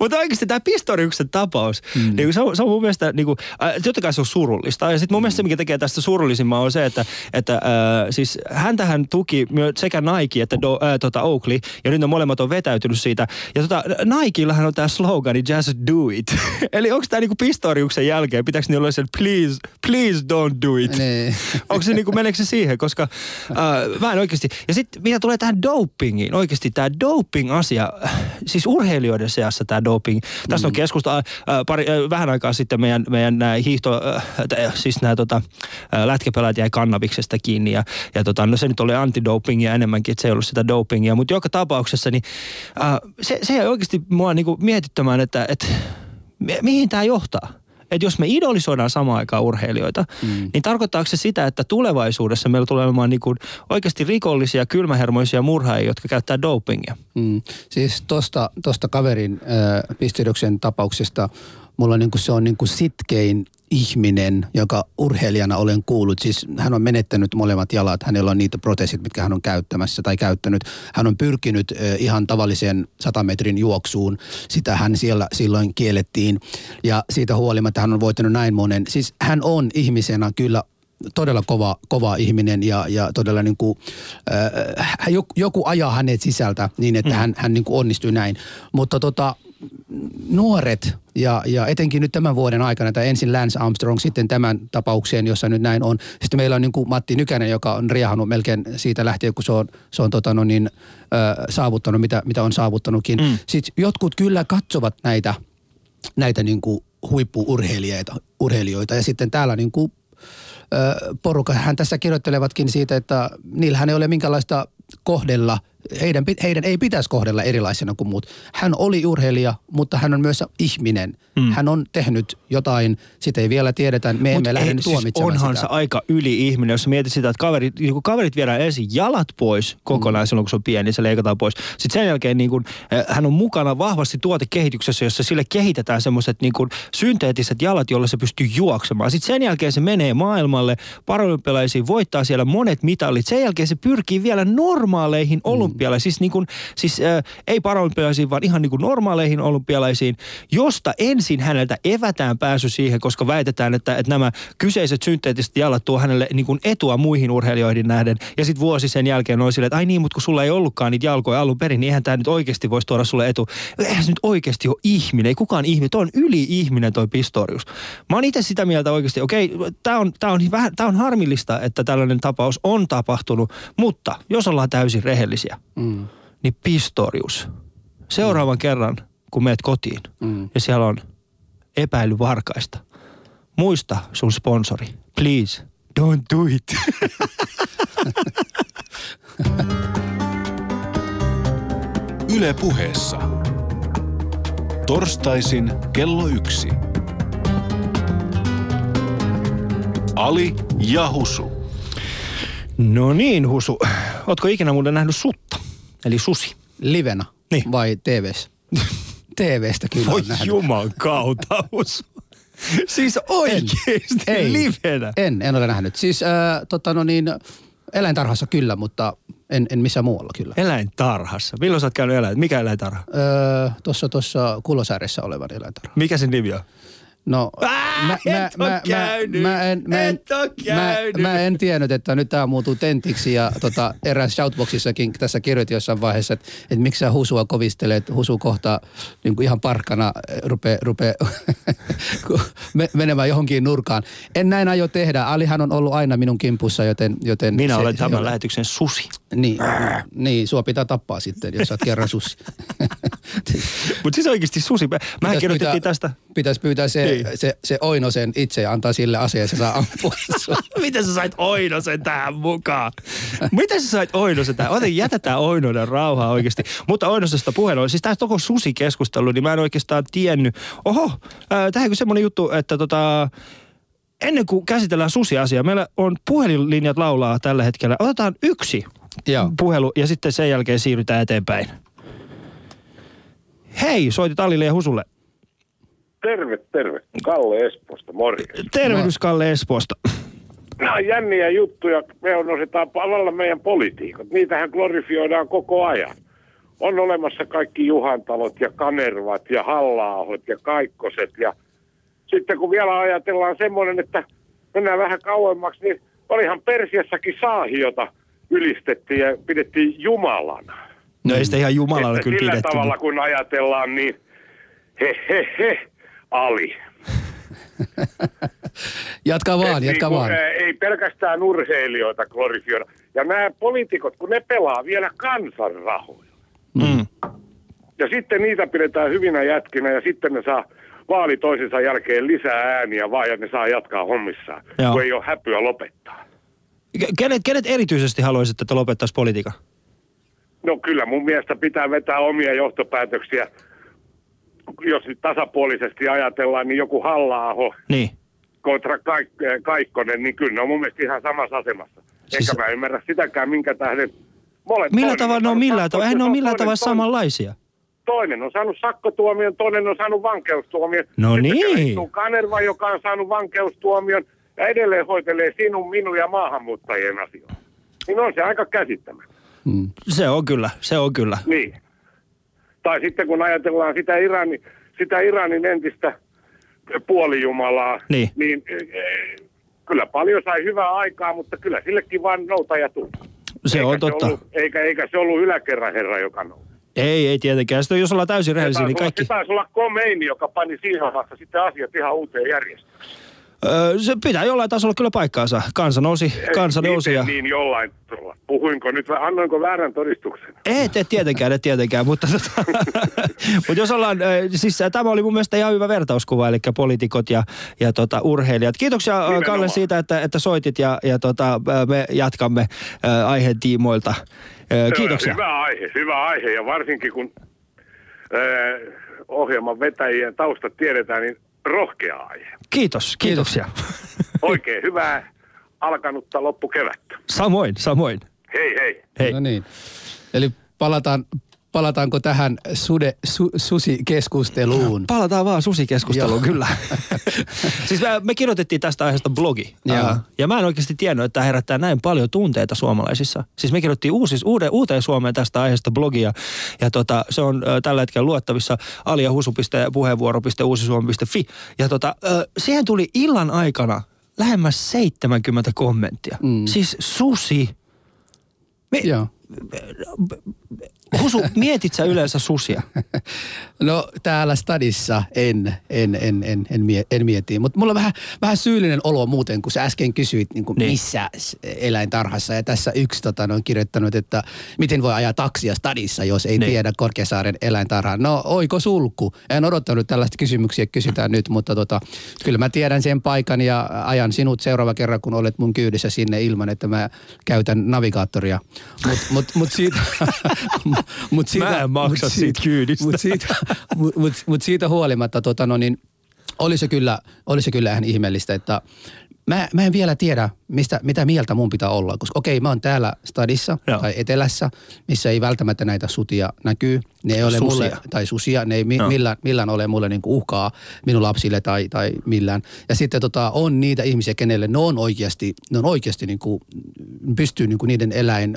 Mutta oikeasti tämä Pistoriuksen tapaus, mm. niin se, on, se on mun mielestä, niin kuin, äh, totta kai se on surullista. Ja sitten mun mielestä se, mikä tekee tästä surullisimman on se, että, että äh, siis häntähän tuki myö, sekä Nike että do, äh, tota Oakley, ja nyt ne molemmat on vetäytynyt siitä. Ja tota, Nikeillähän on tämä slogani Just Do It. Eli onko tämä niinku Pistoriuksen jälkeen, pitääkö niillä olla se please, please don't do it? Niin. Onko se niinku, meneekö se siihen? Koska äh, mä en oikeasti. Ja sitten mitä tulee tähän dopingiin, oikeasti tämä doping-asia, siis urheilijoiden seassa tämä doping. Tästä on keskusta äh, pari, äh, vähän aikaa sitten meidän, meidän nämä hiihto, äh, äh, siis nämä tota, äh, lätkäpelaajat jäi kannabiksesta kiinni ja, ja tota, no se nyt oli antidopingia enemmänkin, että se ei ollut sitä dopingia, mutta joka tapauksessa niin äh, se, se ei oikeasti mua niinku mietittämään, että, että mi- mihin tämä johtaa että jos me idolisoidaan samaan aikaan urheilijoita, mm. niin tarkoittaako se sitä, että tulevaisuudessa meillä tulee olemaan niin kuin oikeasti rikollisia, kylmähermoisia murhaajia, jotka käyttää dopingia? Mm. Siis tosta, tosta kaverin äh, pisteytyksen tapauksesta, mulla on niin kuin, se on niin kuin sitkein ihminen, joka urheilijana olen kuullut. Siis hän on menettänyt molemmat jalat. Hänellä on niitä proteesit, mitkä hän on käyttämässä tai käyttänyt. Hän on pyrkinyt ihan tavalliseen 100 metrin juoksuun. Sitä hän siellä silloin kiellettiin. Ja siitä huolimatta hän on voittanut näin monen. Siis hän on ihmisenä kyllä todella kova, kova ihminen ja, ja todella niin kuin, äh, joku, joku ajaa hänet sisältä niin, että mm. hän, hän niin kuin onnistui näin. Mutta tota, nuoret ja, ja etenkin nyt tämän vuoden aikana, tai ensin Lance Armstrong, sitten tämän tapaukseen, jossa nyt näin on. Sitten meillä on niin kuin Matti Nykänen, joka on riehannut melkein siitä lähtien, kun se on, se on tota no niin, äh, saavuttanut, mitä, mitä on saavuttanutkin. Mm. Sitten jotkut kyllä katsovat näitä, näitä niin kuin huippuurheilijoita urheilijoita, ja sitten täällä niin kuin porukka, hän tässä kirjoittelevatkin siitä, että niillähän ei ole minkälaista kohdella heidän, heidän ei pitäisi kohdella erilaisena kuin muut. Hän oli urheilija, mutta hän on myös ihminen. Hmm. Hän on tehnyt jotain, sitä ei vielä tiedetä, me emme lähde siis tuomitsemaan onhan sitä. se aika yli-ihminen, jos mietit sitä, että kaverit, niin kun kaverit viedään ensin jalat pois kokonaan hmm. silloin, kun se on pieni, niin se leikataan pois. Sitten sen jälkeen niin kun, äh, hän on mukana vahvasti tuotekehityksessä, jossa sille kehitetään semmoiset niin kun, synteettiset jalat, joilla se pystyy juoksemaan. Sitten sen jälkeen se menee maailmalle, paralympialaisiin, voittaa siellä monet mitallit. Sen jälkeen se pyrkii vielä normaaleihin olympialaisiin, siis, niin kun, siis äh, ei paralympialaisiin, vaan ihan niin kuin normaaleihin olympialaisiin, josta ensin häneltä evätään pääsy siihen, koska väitetään, että, että nämä kyseiset synteettiset jalat tuo hänelle niin kuin etua muihin urheilijoihin nähden. Ja sitten vuosi sen jälkeen on silleen, että ai niin, mutta kun sulla ei ollutkaan niitä jalkoja alun perin, niin eihän tämä nyt oikeasti voisi tuoda sulle etu. Eihän se nyt oikeasti ole ihminen, ei kukaan ihminen, toi on yli-ihminen toi Pistorius. Mä oon itse sitä mieltä oikeasti, okei, tämä on, tää on, vähän, tää on harmillista, että tällainen tapaus on tapahtunut, mutta jos ollaan täysin rehellisiä, mm. niin Pistorius, seuraavan mm. kerran, kun meet kotiin mm. ja siellä on epäily varkaista. Muista sun sponsori. Please, don't do it. Yle puheessa. Torstaisin kello yksi. Ali ja Husu. No niin, Husu. Ootko ikinä muuten nähnyt sutta? Eli susi. Livenä Niin. vai TVssä? TVstä kyllä Voi juman kautta, Husu. Siis oikeesti Ei. livenä. En, en ole nähnyt. Siis äh, tota no niin, eläintarhassa kyllä, mutta en, en missään muualla kyllä. Eläintarhassa. Milloin sä oot käynyt eläin? Mikä eläintarha? Öö, tuossa tuossa Kulosaaressa olevan eläintarha. Mikä sen nimi on? No, Ää, et oo käynyt. Mä, en, mä, en, Et oo mä, käynyt. mä, en tiennyt, että nyt tämä muuttuu tentiksi ja tota, eräs shoutboxissakin tässä kirjoitin jossain vaiheessa, että, että miksi sä Husua kovistelet, Husu kohta niin kuin ihan parkkana rupeaa rupee, me- menemään johonkin nurkaan. En näin aio tehdä. Alihan on ollut aina minun kimpussa, joten... joten Minä se- olen se tämän on- lähetyksen susi. Niin, niin, sua pitää tappaa sitten, jos sä oot kerran susi. Mutta siis oikeasti susi. Mehän Pitäis kirjoitettiin pyytää- tästä. Pitäisi pyytää se, Niin. se, se Oinosen itse ja antaa sille aseen ja se saa ampua. Miten sä sait Oinosen tähän mukaan? Miten sä sait Oinosen tähän? Ota, jätetään Oinonen rauhaa oikeasti. Mutta Oinosesta puheen ollen, siis tämä koko susikeskustelu, niin mä en oikeastaan tiennyt. Oho, äh, tähän semmoinen juttu, että tota, ennen kuin käsitellään susiasiaa, meillä on puhelinlinjat laulaa tällä hetkellä. Otetaan yksi Joo. puhelu ja sitten sen jälkeen siirrytään eteenpäin. Hei, soitit Alille ja Husulle. Terve, terve. Kalle Espoosta, morjens. Tervehdys Kalle Espoosta. Nämä on jänniä juttuja. Me on nostetaan palalla meidän politiikot. Niitähän glorifioidaan koko ajan. On olemassa kaikki Juhantalot ja Kanervat ja Hallaahot ja Kaikkoset. Ja sitten kun vielä ajatellaan semmoinen, että mennään vähän kauemmaksi, niin olihan Persiassakin saahi, jota ylistettiin ja pidettiin Jumalana. No ei sitä ihan Jumalalle Että kyllä sillä pidetty. tavalla kun ajatellaan, niin he he he, Ali. Jatka vaan, Et jatka niinku, vaan. Ei pelkästään urheilijoita glorifioida. Ja nämä poliitikot, kun ne pelaa vielä kansan rahoilla. Mm. Ja sitten niitä pidetään hyvinä jätkinä ja sitten ne saa vaali toisensa jälkeen lisää ääniä vaan ja ne saa jatkaa hommissaan, Joo. kun ei ole häpyä lopettaa. Ke- Kenet, kenet erityisesti haluaisitte, että lopettaisi politiikan? No kyllä mun mielestä pitää vetää omia johtopäätöksiä. Jos nyt tasapuolisesti ajatellaan, niin joku halla Niin. kontra Kaik- eh, Kaikkonen, niin kyllä ne on mun mielestä ihan samassa asemassa. Siis- Enkä mä ymmärrä sitäkään, minkä tähden molemmat... Millä tavalla on ne on millään tavalla? Eihän ne ole millään tavalla samanlaisia. Toinen on saanut sakkotuomion, toinen on saanut vankeustuomion. No Sitten niin. Kanerva, joka on saanut vankeustuomion ja edelleen hoitelee sinun, minun ja maahanmuuttajien asioita. Niin on se aika käsittämättä. Mm. Se on kyllä, se on kyllä. Niin. Tai sitten kun ajatellaan sitä Iranin, sitä Iranin entistä puolijumalaa, Niin. niin eh, kyllä paljon sai hyvää aikaa, mutta kyllä sillekin vaan noutaja tuli. Se on Eikä totta. ollut, eikä, eikä se ollut yläkerran herra, joka nousi. Ei, ei tietenkään. Sitten jos ollaan täysin rehellisiä, niin Se kaikki... Se taisi olla Komeini, joka pani siihen vasta sitten asiat ihan uuteen järjestykseen. Öö, se pitää jollain tasolla kyllä paikkaansa. Kansa nousi, kansa Miten nousi ja... Niin jollain tasolla. Puhuinko nyt, annoinko väärän todistuksen? Ei, et tietenkään, et tietenkään, mutta, tota, mutta jos ollaan, siis äh, tämä oli mun mielestä ihan hyvä vertauskuva, eli poliitikot ja, ja tota, urheilijat. Kiitoksia Nimenomaan. Kalle siitä, että, että soitit ja, ja tota, me jatkamme ö, aiheen tiimoilta. Ö, Kiitoksia. Hyvä aihe, hyvä aihe ja varsinkin kun äh, ohjelman vetäjien taustat tiedetään, niin rohkea aihe. Kiitos, kiitoksia. Oikein hyvää alkanutta loppukevättä. samoin, samoin. Hei hei. Hei. No niin. Eli palataan, palataanko tähän sude, su, susikeskusteluun? Palataan vaan susikeskusteluun, Joo. kyllä. siis me, me kirjoitettiin tästä aiheesta blogi. Joo. Ää, ja mä en oikeasti tiennyt, että tämä herättää näin paljon tunteita suomalaisissa. Siis me kirjoittiin uusis, uude, uuteen Suomeen tästä aiheesta blogia. Ja tota, se on ö, tällä hetkellä luettavissa aliahusu.puheenvuoro.uusisuomi.fi. Ja tota, ö, siihen tuli illan aikana lähemmäs 70 kommenttia. Mm. Siis susi. Me, Joo. Husu, mietit sä yleensä susia? No täällä stadissa en, en, en, en, en, mie, en mieti. Mutta mulla on vähän, vähän syyllinen olo muuten, kun sä äsken kysyit niin Niin. missä eläintarhassa. Ja tässä yksi tota, on kirjoittanut, että miten voi ajaa taksia stadissa, jos ei niin. tiedä Korkeasaaren eläintarhaa. No oiko sulku? En odottanut tällaista kysymyksiä, kysytään nyt, mutta tota, kyllä mä tiedän sen paikan ja ajan sinut seuraava kerran, kun olet mun kyydissä sinne ilman, että mä käytän navigaattoria. Mutta mut, mut siitä, mut siitä... Mä en maksa mut siitä kyydistä. Mut siitä, mut, mut, mut siitä huolimatta, tota, no niin, oli se kyllä, oli se kyllä ihan ihmeellistä, että mä, mä en vielä tiedä, mistä, mitä mieltä mun pitää olla. Koska okei, mä oon täällä stadissa Joo. tai etelässä, missä ei välttämättä näitä sutia näkyy. Ne ei ole Susia. mulle, tai susia, ne ei mi, Joo. millään, millään ole mulle niinku uhkaa minun lapsille tai, tai millään. Ja sitten tota, on niitä ihmisiä, kenelle ne on oikeasti, ne on oikeasti niinku, pystyy niinku niiden eläin,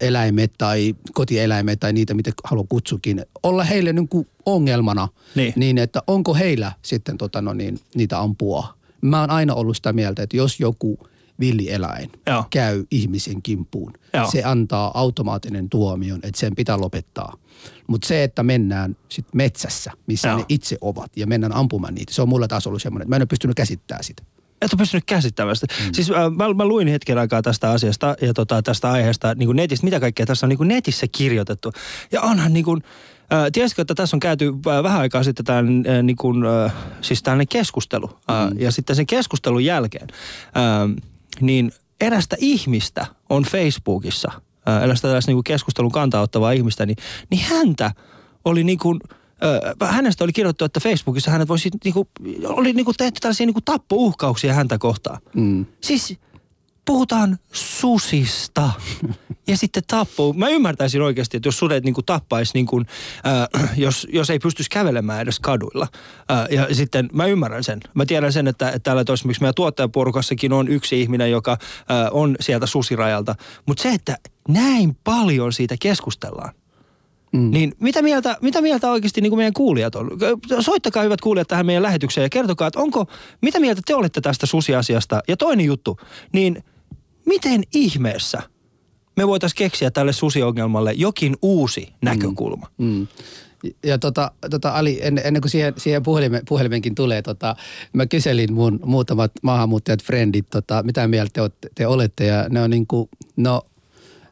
eläimet tai kotieläimet tai niitä, mitä haluaa kutsukin, olla heille niinku ongelmana. Niin. niin, että onko heillä sitten tota, no niin, niitä ampua. Mä oon aina ollut sitä mieltä, että jos joku villieläin Joo. käy ihmisen kimppuun, Joo. se antaa automaattinen tuomion, että sen pitää lopettaa. Mutta se, että mennään sit metsässä, missä Joo. ne itse ovat, ja mennään ampumaan niitä, se on mulla taas ollut semmoinen, että mä en ole pystynyt käsittämään sitä. Et ole pystynyt käsittämään sitä. Mm. Siis äh, mä, mä luin hetken aikaa tästä asiasta ja tota, tästä aiheesta niin kuin netistä, mitä kaikkea tässä on niin kuin netissä kirjoitettu. Ja onhan niin kuin, äh, tiesitkö, että tässä on käyty äh, vähän aikaa sitten tämän, niin kuin, siis tällainen keskustelu. Äh, ja sitten sen keskustelun jälkeen, niin erästä ihmistä on Facebookissa, erästä tällaista niin kuin keskustelun kantaa ottavaa ihmistä, niin, niin häntä oli niin kuin, Ö, hänestä oli kirjoittu, että Facebookissa hänet voisi, niinku, oli niinku tehty tällaisia niinku tappouhkauksia häntä kohtaan. Mm. Siis puhutaan susista ja sitten tappuu. Mä ymmärtäisin oikeasti, että jos sudet niinku tappaisi, niinku, äh, jos, jos ei pystyisi kävelemään edes kaduilla. Äh, ja sitten mä ymmärrän sen. Mä tiedän sen, että, että täällä esimerkiksi meidän tuottajaporukassakin on yksi ihminen, joka äh, on sieltä susirajalta. Mutta se, että näin paljon siitä keskustellaan, Mm. Niin mitä mieltä, mitä mieltä oikeasti niin kuin meidän kuulijat on? Soittakaa hyvät kuulijat tähän meidän lähetykseen ja kertokaa, että onko, mitä mieltä te olette tästä susiasiasta? Ja toinen juttu, niin miten ihmeessä me voitaisiin keksiä tälle susiongelmalle jokin uusi näkökulma? Mm. Ja tota, tota Ali, ennen, ennen kuin siihen, siihen puhelime, puhelimenkin tulee, tota, mä kyselin mun muutamat maahanmuuttajat, frendit, tota, mitä mieltä te, olette- te olette. Ja ne on niin kuin, no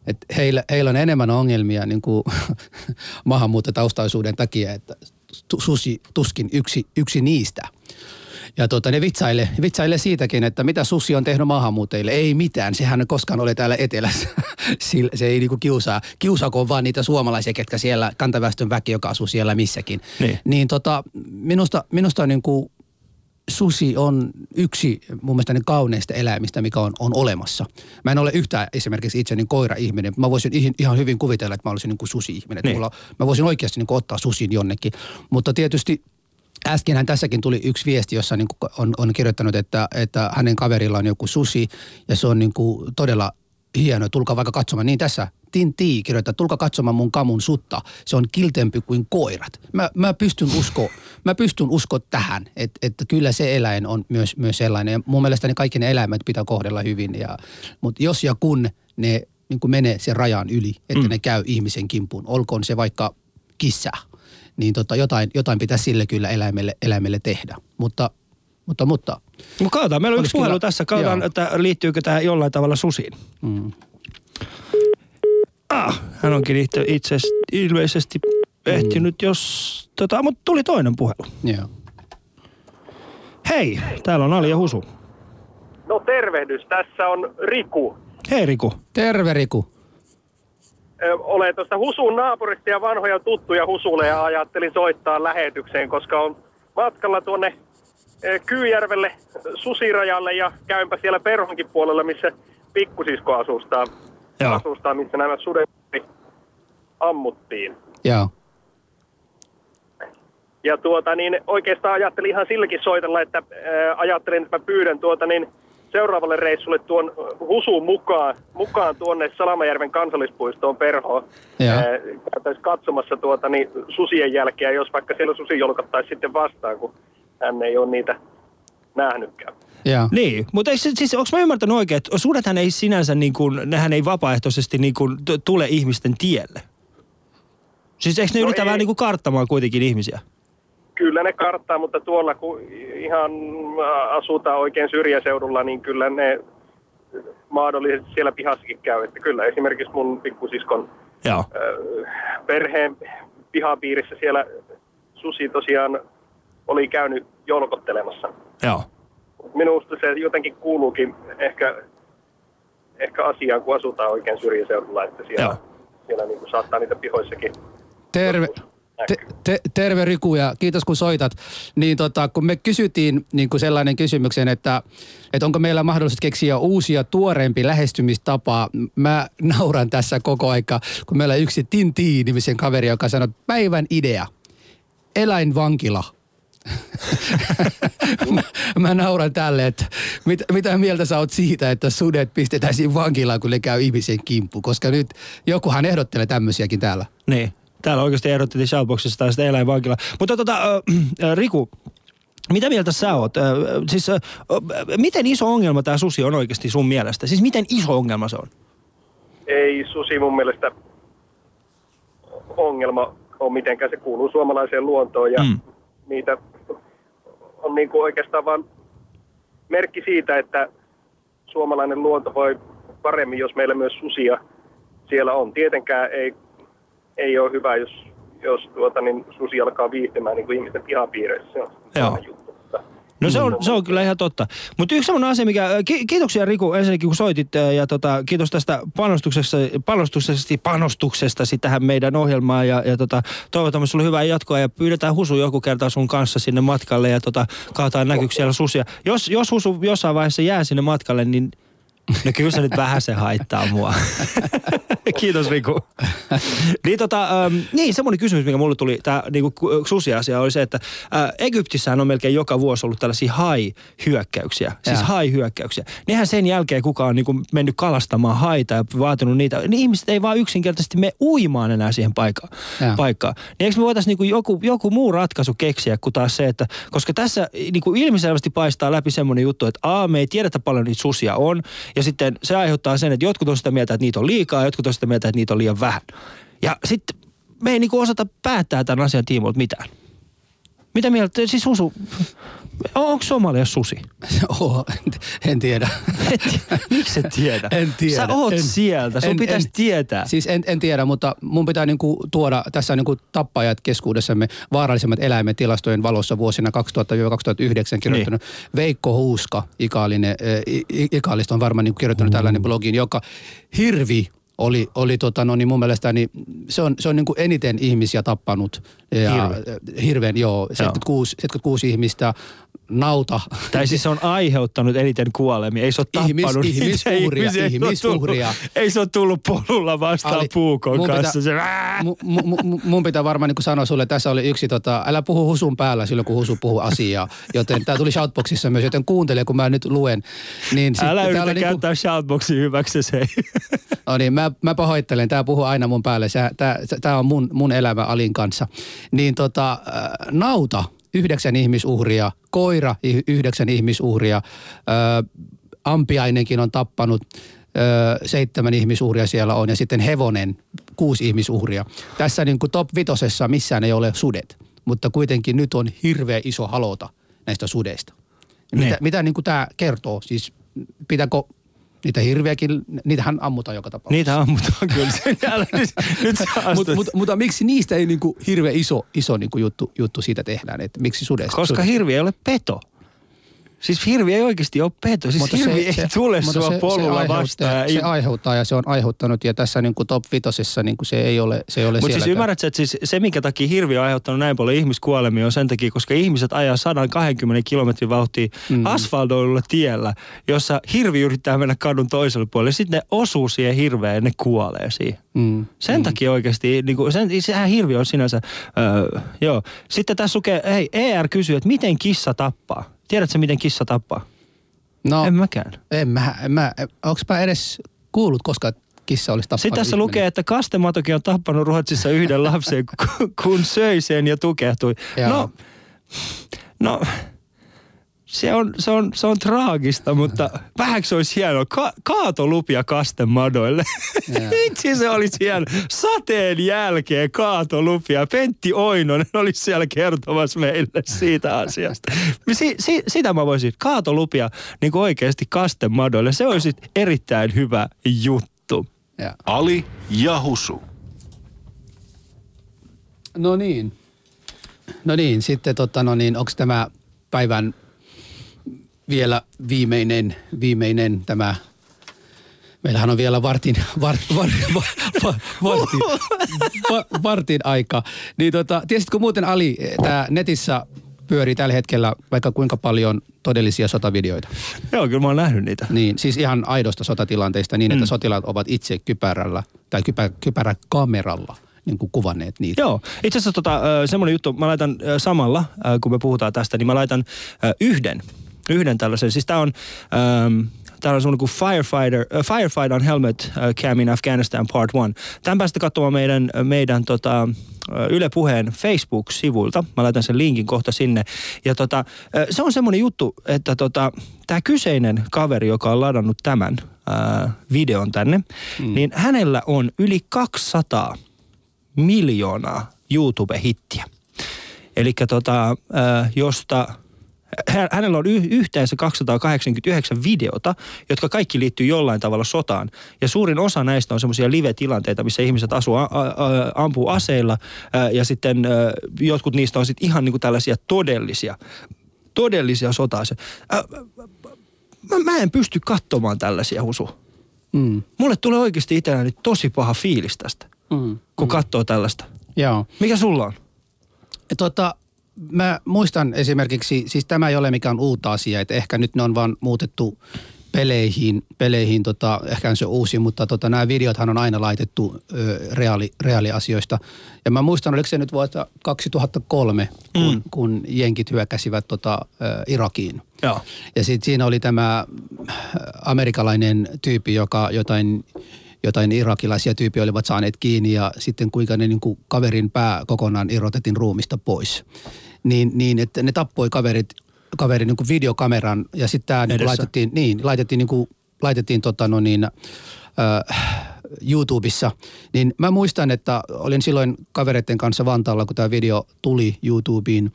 Et heillä, heillä on enemmän ongelmia niin kuin maahanmuuttotaustaisuuden takia, että susi tuskin yksi, yksi niistä. Ja tuota, ne vitsailee, vitsailee siitäkin, että mitä susi on tehnyt maahanmuuttajille. Ei mitään, sehän ei koskaan ole täällä etelässä. Se ei niinku kiusaa. Kiusaako vaan niitä suomalaisia, ketkä siellä, kantaväestön väki, joka asuu siellä missäkin. Niin. niin tota, minusta, minusta niinku susi on yksi mun mielestä niin kauneista eläimistä, mikä on, on olemassa. Mä en ole yhtään esimerkiksi itse niin koira-ihminen. Mä voisin ihan- hyvin kuvitella, että mä olisin niin kuin susi-ihminen. Niin. Niin. Mulla, mä voisin oikeasti niin kuin ottaa susin jonnekin. Mutta tietysti Äskenhän tässäkin tuli yksi viesti, jossa niin on, on kirjoittanut, että, että hänen kaverilla on joku susi ja se on niin kuin todella hieno. Tulkaa vaikka katsomaan. Niin tässä Tinti kirjoittaa, tulkaa katsomaan mun kamun sutta. Se on kiltempi kuin koirat. Mä, mä pystyn usko, mä pystyn usko tähän, että, että kyllä se eläin on myös, myös sellainen. Ja mun mielestä ne kaikki ne eläimet pitää kohdella hyvin. Ja, mutta jos ja kun ne niin kuin menee sen rajan yli, että mm. ne käy ihmisen kimpuun, olkoon se vaikka kissa, niin tota, jotain, jotain pitää sille kyllä eläimelle, eläimelle tehdä. Mutta, mutta, mutta No katsotaan, meillä on yksi puhelu kyllä- tässä. Katsotaan, joo. että liittyykö tämä jollain tavalla susiin. mm, Ah, hän onkin itse, itse ilmeisesti ehtinyt, jos... Tota, mutta tuli toinen puhelu. joo. Hei, täällä on Ali ja Husu. No tervehdys, tässä on Riku. Hei Riku. Terve Riku. Olen tuosta Husun naapurista ja vanhoja tuttuja Husulle ja ajattelin soittaa lähetykseen, koska on matkalla tuonne Kyyjärvelle susirajalle ja käympä siellä Perhonkin puolella, missä pikkusisko asustaa, Joo. asustaa missä nämä sudet ammuttiin. Joo. Ja tuota niin oikeastaan ajattelin ihan silläkin soitella, että ää, ajattelin, että mä pyydän tuota niin seuraavalle reissulle tuon Husun mukaan, mukaan tuonne Salamajärven kansallispuistoon Perhoon. Joo. Ää, Käytäisiin katsomassa tuota niin susien jälkeä, jos vaikka siellä susi jolkottaisi sitten vastaan, kun hän ei ole niitä nähnytkään. Joo. Niin, mutta siis, onko mä ymmärtänyt oikein, että sudethan ei sinänsä niin kuin, nehän ei vapaaehtoisesti niin kuin tule ihmisten tielle? Siis eikö ne No yritä ei. vähän niin kuin karttamaan kuitenkin ihmisiä? Kyllä ne karttaa, mutta tuolla kun ihan ää, asutaan oikein syrjäseudulla, niin kyllä ne mahdollisesti siellä pihassakin käy. Että kyllä esimerkiksi mun pikkusiskon Joo. ö, perheen pihapiirissä siellä susi tosiaan oli käynyt jolkottelemassa. Joo. Minusta se jotenkin kuuluukin ehkä, ehkä asiaan, kun asutaan oikein syrjäseudulla, että siellä, Joo. siellä niin kuin saattaa niitä pihoissakin Terve, te, te, terve Riku ja kiitos kun soitat. Niin tota, kun me kysyttiin niin kuin sellainen kysymyksen, että, että onko meillä mahdollisuus keksiä uusia tuoreempi lähestymistapa. Mä nauran tässä koko aika, kun meillä on yksi Tinti-nimisen kaveri, joka sanoi, että päivän idea, eläinvankila. mä, mä nauran tälle, että mit, mitä mieltä sä oot siitä, että sudet pistetäisiin vankilaan, kun ne käy ihmisen kimppu, koska nyt jokuhan ehdottelee tämmöisiäkin täällä. Niin. Täällä oikeasti ehdotettiin Shoutboxissa tai sitä eläinvankilaa. Mutta tota, ö, Riku, mitä mieltä sä oot? Ö, Siis, ö, miten iso ongelma tämä susi on oikeasti sun mielestä? Siis miten iso ongelma se on? ei susi mun mielestä ongelma ole mitenkään. Se kuuluu suomalaiseen luontoon ja Mm. mm. niitä on niin kuin oikeastaan vain merkki siitä, että suomalainen luonto voi paremmin, jos meillä myös susia siellä on. Tietenkään ei, ei ole hyvä, jos, jos tuota, niin susi alkaa viihtymään niin kuin ihmisten pihapiireissä. Se on Joo. juttu. No se on, se on kyllä ihan totta. Mutta yksi sellainen asia, mikä... Ki- kiitoksia Riku ensinnäkin, kun soitit ja tota, kiitos tästä panostuksesta, panostuksesta, panostuksestasi tähän meidän ohjelmaan ja, ja tota, toivotamme sulle hyvää jatkoa ja pyydetään Husu joku kerta sun kanssa sinne matkalle ja tota, katsotaan näkyykö siellä susia. Jos, jos Husu jossain vaiheessa jää sinne matkalle, niin No kyllä se nyt vähän se haittaa mua. Kiitos Riku. niin, tota, ähm, niin semmoinen kysymys, mikä mulle tuli, tämä niinku, ku- susiasia oli se, että äh, Egyptissähän on melkein joka vuosi ollut tällaisia hai-hyökkäyksiä. Siis Jaa. hai-hyökkäyksiä. Nehän sen jälkeen kuka on niinku mennyt kalastamaan haita ja vaatinut niitä, niin ihmiset ei vaan yksinkertaisesti mene uimaan enää siihen paikkaan. Paikkaan. Niin eikö me voitaisiin niinku joku, joku muu ratkaisu keksiä kuin taas se, että koska tässä niinku ilmiselvästi paistaa läpi semmoinen juttu, että a, me ei tiedetä paljon niitä susia on, ja sitten se aiheuttaa sen, että jotkut on sitä mieltä, että niitä on liikaa, ja jotkut on sitä mieltä, että niitä on liian vähän. Ja sitten me ei niinku osata päättää tämän asian tiimoilta mitään. Mitä mieltä, siis Husu, On, onko Somalia susi? Oh, en tiedä. Miksi et tiedä? En tiedä. Sä oot en, sieltä, sun en- pitäisi en- tietää. Siis en, en tiedä, mutta mun pitää niinku tuoda tässä niinku tappajat keskuudessamme vaarallisemmat eläimet tilastojen valossa vuosina 2000-2009 kirjoittanut niin. Veikko Huuska Ikaalinen, I- Ikaalista on varmaan niinku kirjoittanut mm. tällainen blogiin, joka hirvi oli, oli tota, no niin mun mielestä niin se on, se on niin kuin eniten ihmisiä tappanut. Ja, Hirvi. Hirveän, joo, 76, 76 ihmistä, nauta. Tai siis se on aiheuttanut eniten kuolemia. Ei se ole Ihmis- tappanut ihmisuhria, ihmisiä. Ihmisuhria. Ei se ole tullut polulla vastaan Ali, puukon mun kanssa. pitää- Se, "Ää!" Mu, mu, mu, mun pitää varmaan niin sanoa sulle, tässä oli yksi, tota, älä puhu husun päällä silloin, kun husu puhuu asiaa. Joten tämä tuli shoutboxissa myös, joten kuuntele, kun mä nyt luen. Niin sit Älä yritä niinku- käyttää shoutboxin hyväksi se. No niin, mä, mä pahoittelen, tämä puhuu aina mun päälle, tämä on mun, mun elämä Alin kanssa. Niin tota, nauta, yhdeksän ihmisuhria, koira, yhdeksän ihmisuhria, äh, ampiainenkin on tappanut, äh, seitsemän ihmisuhria siellä on ja sitten hevonen, kuusi ihmisuhria. Tässä niin kuin top vitosessa missään ei ole sudet, mutta kuitenkin nyt on hirveä iso halota näistä sudeista. Mitä, Niin. mitä niin kuin tämä kertoo? Siis pitääkö niitä hirviäkin, niitähän ammutaan joka tapauksessa. Niitä ammutaan kyllä. Sen jälkeen- Nyt sä Mut, mut, mutta miksi niistä ei niinku hirveän iso, iso niinku juttu, juttu siitä tehdään, että miksi sudesta? Koska Sud- hirvi ei ole peto. Siis hirvi ei oikeasti ole peto. Siis Mutta hirvi ei tule mutta sua polulla aiheuttaa- vastaan. Se aiheuttaa ja se on aiheuttanut ja tässä niin kuin top vitosessa niin kuin se ei ole, se ei ole Mutta siis ymmärrät sä, että siis se, minkä takia hirvi on aiheuttanut näin paljon ihmiskuolemia, on sen takia, koska ihmiset ajaa 120 kilometrin vauhtia mm. asfaltoidulla tiellä, jossa hirvi yrittää mennä kadun toiselle puolelle. Sitten ne osuu siihen hirveään ja ne kuolee siihen. Mm. Sen mm. takia oikeasti, niin kuin, sen, sehän hirvi on sinänsä, öö, joo. Sitten tässä lukee, hei, ER kysyy, että miten kissa tappaa? Tiedätkö, miten kissa tappaa? No, En mäkään. en mä, en mä, onks mä edes kuullut, koska kissa olisi tappanut Sitten tässä ihminen? lukee, että Kastematokin on tappanut Ruotsissa yhden lapsen, ku- kun söi sen ja tukehtui. Joo. No, no se on, se, on, se on traagista, mutta vähäksi se olisi hienoa. Ka- kaatolupia Kastemadoille. Vitsi se olisi hieno. Sateen jälkeen kaatolupia. Pentti Oinonen olisi siellä kertomassa meille siitä asiasta. Si- si- sitä mä voisin. Kaatolupia niin kuin oikeasti Kastemadoille. Se olisi erittäin hyvä juttu. Ja. Ali ja Husu. No niin. No niin, sitten tota, no niin, onko tämä päivän vielä viimeinen, viimeinen tämä Meillähän on vielä vartin, vart, var, var, var, vartin, va, vartin aika. Niin tota, tiesitkö muuten Ali, tämä netissä pyörii tällä hetkellä vaikka kuinka paljon todellisia sotavideoita. Joo, kyllä mä oon nähnyt niitä. Niin, siis ihan aidosta sotatilanteista niin, että sotilaat ovat itse kypärällä tai kypä, kypäräkameralla niin kuin kuvanneet niitä. Joo, itse asiassa tota, semmoinen juttu, mä laitan samalla, kun me puhutaan tästä, niin mä laitan yhden, yhden tällaisen. Siis tää on, ähm, täällä on semmoinen kuin Firefighter, uh, Firefight on Helmet uh, Cam in Afghanistan Part 1. Tämän päästä katsomaan meidän, meidän tota, ö, Yle Puheen Facebook-sivuilta. Mä laitan sen linkin kohta sinne. Ja tota, se on semmoinen juttu, että tota, tämä kyseinen kaveri, joka on ladannut tämän ää, videon tänne, mm. niin hänellä on yli 200 miljoonaa YouTube-hittiä. Eli tota, äh, josta hä- hänellä on y- yhteensä 289 videota, jotka kaikki liittyy jollain tavalla sotaan. Ja suurin osa näistä on semmoisia live-tilanteita, missä ihmiset asuu, a- a- ampuu aseilla äh, ja sitten äh, jotkut niistä on sitten ihan niinku tällaisia todellisia, todellisia. Äh, mä, mä en pysty katsomaan tällaisia husu. Mm. Mulle tulee oikeasti itselläni tosi paha fiilis tästä, Mm. kun katsoo tällaista. Joo. Mikä sulla on? Tota, mä muistan esimerkiksi, siis tämä ei ole mikään uutta asia, että ehkä nyt ne on vaan muutettu peleihin, peleihin tota, ehkä se uusi, mutta tota, nämä videothan on aina laitettu ö, reaali, reaaliasioista. Ja mä muistan, oliko se nyt vuotta 2003, kun, mm. kun jenkit hyökkäsivät tota, ö, Irakiin. Joo. Ja sitten siinä oli tämä äh, amerikkalainen tyyppi, joka jotain, jotain irakilaisia tyyppiä olivat saaneet kiinni ja sitten kuinka ne niin kuin kaverin pää kokonaan irrotettiin ruumista pois. Niin, niin että ne tappoi kaverit, kaverin niin kuin videokameran ja sitten tämä niin laitettiin, niin, laitettiin, niin kuin, laitettiin tota no niin, äh, YouTubessa. Niin mä muistan, että olin silloin kavereiden kanssa Vantaalla, kun tämä video tuli YouTubeen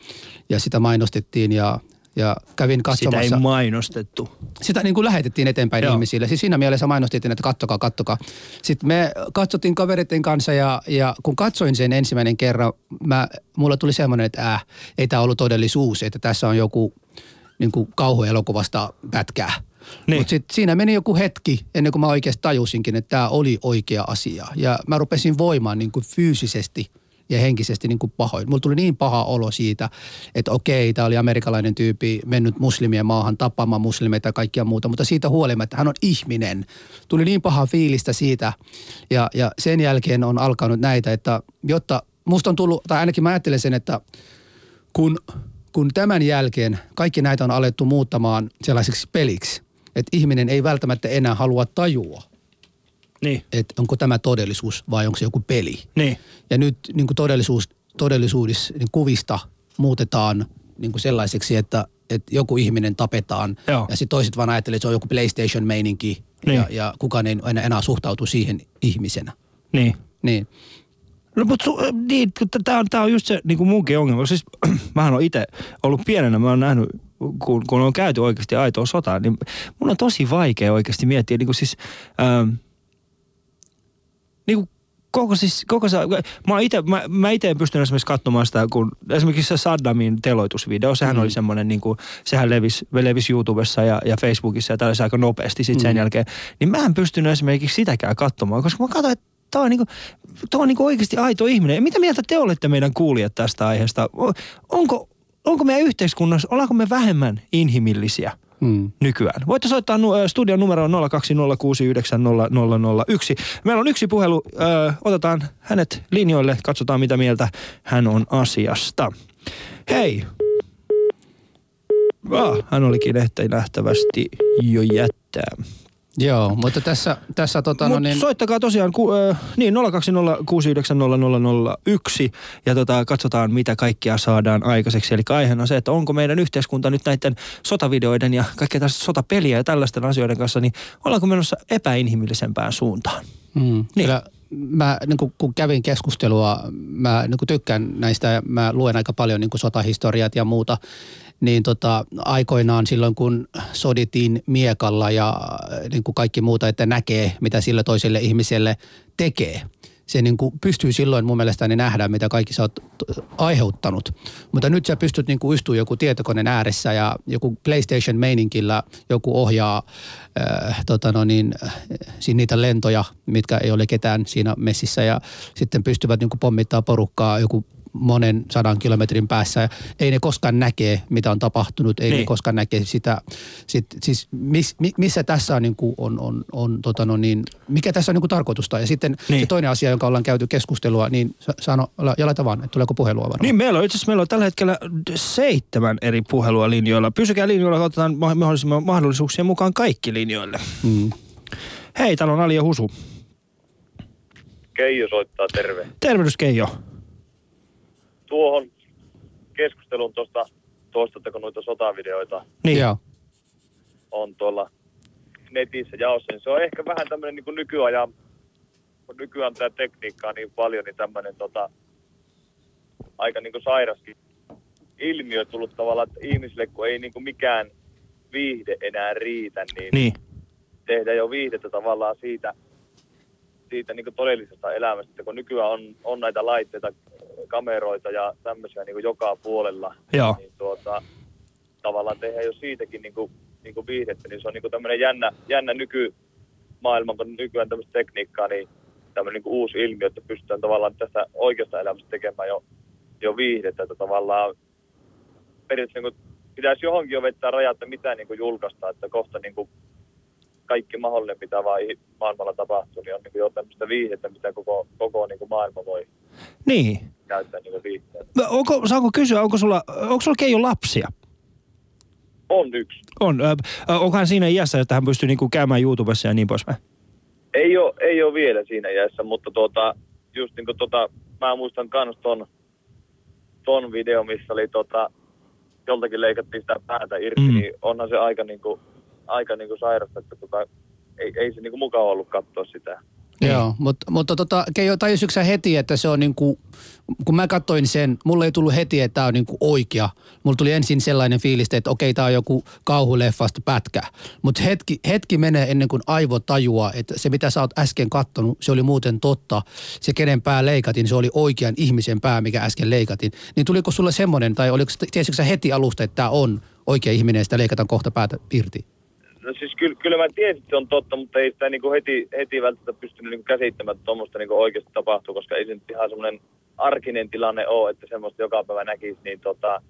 ja sitä mainostettiin ja ja kävin Sitä katsomassa. ei mainostettu. sitä niin kuin lähetettiin eteenpäin Joo. Joo. ihmisille. Siis siinä mielessä mainostettiin, että kattokaa, kattokaa. Sitten me katsottiin kavereiden kanssa ja, ja kun katsoin sen ensimmäinen kerran, mä, mulla tuli semmoinen, että äh, ei tämä ollut todellisuus, että tässä on joku niin kuin kauhuelokuvasta pätkää. Niin. Mutta sitten siinä meni joku hetki ennen kuin mä oikeasti tajusinkin, että tämä oli oikea asia. Ja mä rupesin voimaan niin kuin fyysisesti ja henkisesti niin kuin pahoin. Mulla tuli niin paha olo siitä, että okei, tämä oli amerikkalainen tyyppi mennyt muslimien maahan tapaamaan muslimeita ja kaikkia muuta, mutta siitä huolimatta hän on ihminen. Tuli niin paha fiilistä siitä ja, ja sen jälkeen on alkanut näitä, että jotta musta on tullut, tai ainakin mä ajattelen sen, että kun, kun tämän jälkeen kaikki näitä on alettu muuttamaan sellaiseksi peliksi, että ihminen ei välttämättä enää halua tajua, Niin, että onko tämä todellisuus vai onko se joku peli. niin. Ja nyt niin kuin todellisuus, todellisuudessa niin kuvista muutetaan niin kuin sellaiseksi, että, että joku ihminen tapetaan. Joo. Ja sitten toiset vaan ajattelee, että se on joku PlayStation-meininki. Niin. Ja, ja kukaan ei enää, enää suhtautu siihen ihmisenä. Niin. Niin. No mutta su, äh, niin, tämä on, tää on just se niin kuin munkin ongelma. Siis mähän on itse ollut pienenä, mä oon nähnyt, kun, kun on käyty oikeasti aitoa sotaa, niin mun on tosi vaikea oikeasti miettiä, niin kuin siis, ähm, niin kuin koko siis, koko se, mä, ite, mä, mä ite en pystynyt esimerkiksi katsomaan sitä, kun esimerkiksi se Saddamin teloitusvideo, sehän mm. oli semmoinen, niin kuin, sehän levisi, levisi YouTubessa ja, ja Facebookissa ja tällaisessa aika nopeasti sitten sen Mm. jälkeen, niin mä en pystynyt esimerkiksi sitäkään katsomaan, koska mä katsoin, että Tämä on, niinku, tää on niinku oikeasti aito ihminen. Ja mitä mieltä te olette meidän kuulijat tästä aiheesta? Onko, onko meidän yhteiskunnassa, ollaanko me vähemmän inhimillisiä Mm. nykyään? Voitte soittaa nu- ö, studion numeroon 020690001. Meillä on yksi puhelu. Ö, otetaan hänet linjoille, katsotaan mitä mieltä hän on asiasta. Hei! Ah, hän olikin ehti nähtävästi jo jättää. Joo, mutta tässä, tässä tota, no Mut niin, soittakaa tosiaan ku, äh, niin 020690001 ja tota, katsotaan mitä kaikkea saadaan aikaiseksi. Eli aiheena on se, että onko meidän yhteiskunta nyt näiden sotavideoiden ja kaikkea tästä sotapeliä ja tällaisten asioiden kanssa, niin ollaanko menossa epäinhimillisempään suuntaan? Mm, Niin. Kyllä mä niin kun, kun kävin keskustelua, mä niin kun tykkään näistä ja mä luen aika paljon niin sotahistoriat ja muuta, niin tota, aikoinaan silloin kun sodittiin miekalla ja niin kuin kaikki muuta, että näkee mitä sille toiselle ihmiselle tekee. Se niin kuin pystyy silloin mun mielestäni nähdä, mitä kaikki sä oot aiheuttanut. Mutta nyt sä pystyt niin kuin istuu joku tietokoneen ääressä ja joku PlayStation-meininkillä joku ohjaa äh, tota no niin, äh, niitä lentoja, mitkä ei ole ketään siinä messissä ja sitten pystyvät niin kuin pommittaa porukkaa joku monen sadan kilometrin päässä. Ja ei ne koskaan näkee, mitä on tapahtunut, ei Niin. ne koskaan näkee sitä. Sit, siis miss, mi- missä tässä on, niin kuin on, on, on tota no niin, mikä tässä on niin kuin tarkoitusta. Ja sitten Niin. se toinen asia, jonka ollaan käyty keskustelua, niin sa- sano, ja laita vaan, että tuleeko puhelua varmaan. Niin meillä on itse asiassa meillä on tällä hetkellä seitsemän eri puhelua linjoilla. Pysykää linjoilla, otetaan ma- mahdollisimman mahdollisuuksien mukaan kaikki linjoille. Mm. Hei, täällä on Ali ja Husu. Keijo soittaa terve. Tervehdys Keijo. Tuohon keskustelun tuosta, toistatteko noita sotavideoita Niin. Joo. on tuolla netissä jaossa, niin se on ehkä vähän tämmöinen niin nykyajan, kun nykyään tämä tekniikka on niin paljon, niin tämmöinen tota, aika niin kuin sairaskin ilmiö tullut tavallaan, että ihmisille kun ei niin kuin mikään viihde enää riitä, niin, Niin. tehdä jo viihdettä tavallaan siitä, siitä niin todellisesta elämästä, että kun nykyään on, on näitä laitteita, kameroita ja tämmöisiä niin joka puolella, Joo. niin tuota, tavallaan tehdään jo siitäkin niin kuin, niin kuin viihdettä, niin se on niin kuin tämmöinen jännä, jännä nykymaailman, kun nykyään tämmöistä tekniikkaa, niin tämmöinen niin kuin uusi ilmiö, että pystytään tavallaan tästä oikeasta elämästä tekemään jo, jo viihdettä, että tavallaan periaatteessa niin kuin, pitäisi johonkin jo vettää rajat, että mitä niin kuin julkaistaan, että kohta niin kuin kaikki mahdollinen, mitä vaan maailmalla tapahtuu, niin on niin kuin jo tämmöistä viihdettä, mitä koko, koko niin kuin maailma voi Niin. käyttää niin kuin viihdettä. Onko, saanko kysyä, onko sulla, onko sulla Keijo lapsia? On yksi. On. Ö, ö, onko hän siinä iässä, että hän pystyy niinku käymään YouTubessa ja niin poispäin? Ei ole, ei ole vielä siinä iässä, mutta tuota, just niin kuin tota, mä muistan kans ton, ton video, missä oli tota, joltakin leikattiin sitä päätä irti, mm. niin onhan se aika niin kuin, aika niin kuin sairasta, että tota, ei, ei se niin kuin mukava ollut katsoa sitä. Niin. Joo, mutta, mutta tota, Keijo, tajusitko sä heti, että se on niinku, kun mä katsoin sen, mulle ei tullut heti, että tämä on niinku oikea. Mulla tuli ensin sellainen fiilis, että okei, tämä on joku kauhuleffasta pätkä. Mutta hetki, hetki menee ennen kuin aivo tajua, että se mitä sä oot äsken kattonut, se oli muuten totta. Se kenen pää leikatin, se oli oikean ihmisen pää, mikä äsken leikatin. Niin tuliko sulle semmoinen, tai oliko, tiesitkö sä heti alusta, että tämä on oikea ihminen ja sitä leikataan kohta päätä irti? No siis kyllä, kyllä mä tiesin, että se on totta, mutta ei sitä niin kuin heti, heti välttämättä pystynyt niin kuin käsittämään, että tuommoista niin kuin oikeasti tapahtuu, koska ei se nyt ihan semmoinen arkinen tilanne ole, että semmoista joka päivä näkisi, niin tota,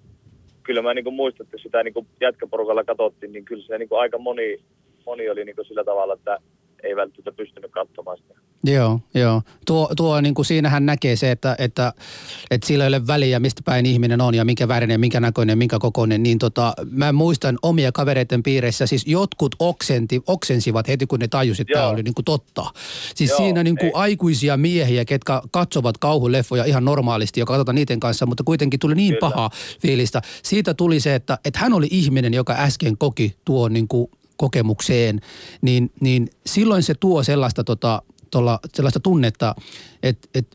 kyllä mä niin kuin muistan, että sitä niin kuin jätkäporukalla katsottiin, niin kyllä se niin kuin aika moni, moni oli niin kuin sillä tavalla, että ei välttämättä pystynyt katsomaan sitä. Joo, joo. Tuo, tuo niin kuin siinähän näkee se, että, että, että sillä ei ole väliä, mistä päin ihminen on ja minkä värinen, minkä näköinen, minkä kokoinen. Niin tota, mä muistan omia kavereiden piireissä, siis jotkut oksenti, oksensivat heti, kun ne tajusivat, että tämä Joo. oli niin kuin totta. Siis Joo, siinä niin kuin ei. aikuisia miehiä, ketkä katsovat kauhuleffoja ihan normaalisti ja katsotaan niiden kanssa, mutta kuitenkin tuli niin Kyllä. paha fiilistä. Siitä tuli se, että, että hän oli ihminen, joka äsken koki tuon niin kuin kokemukseen, niin, niin silloin se tuo sellaista, tota, tolla, sellaista tunnetta, että et,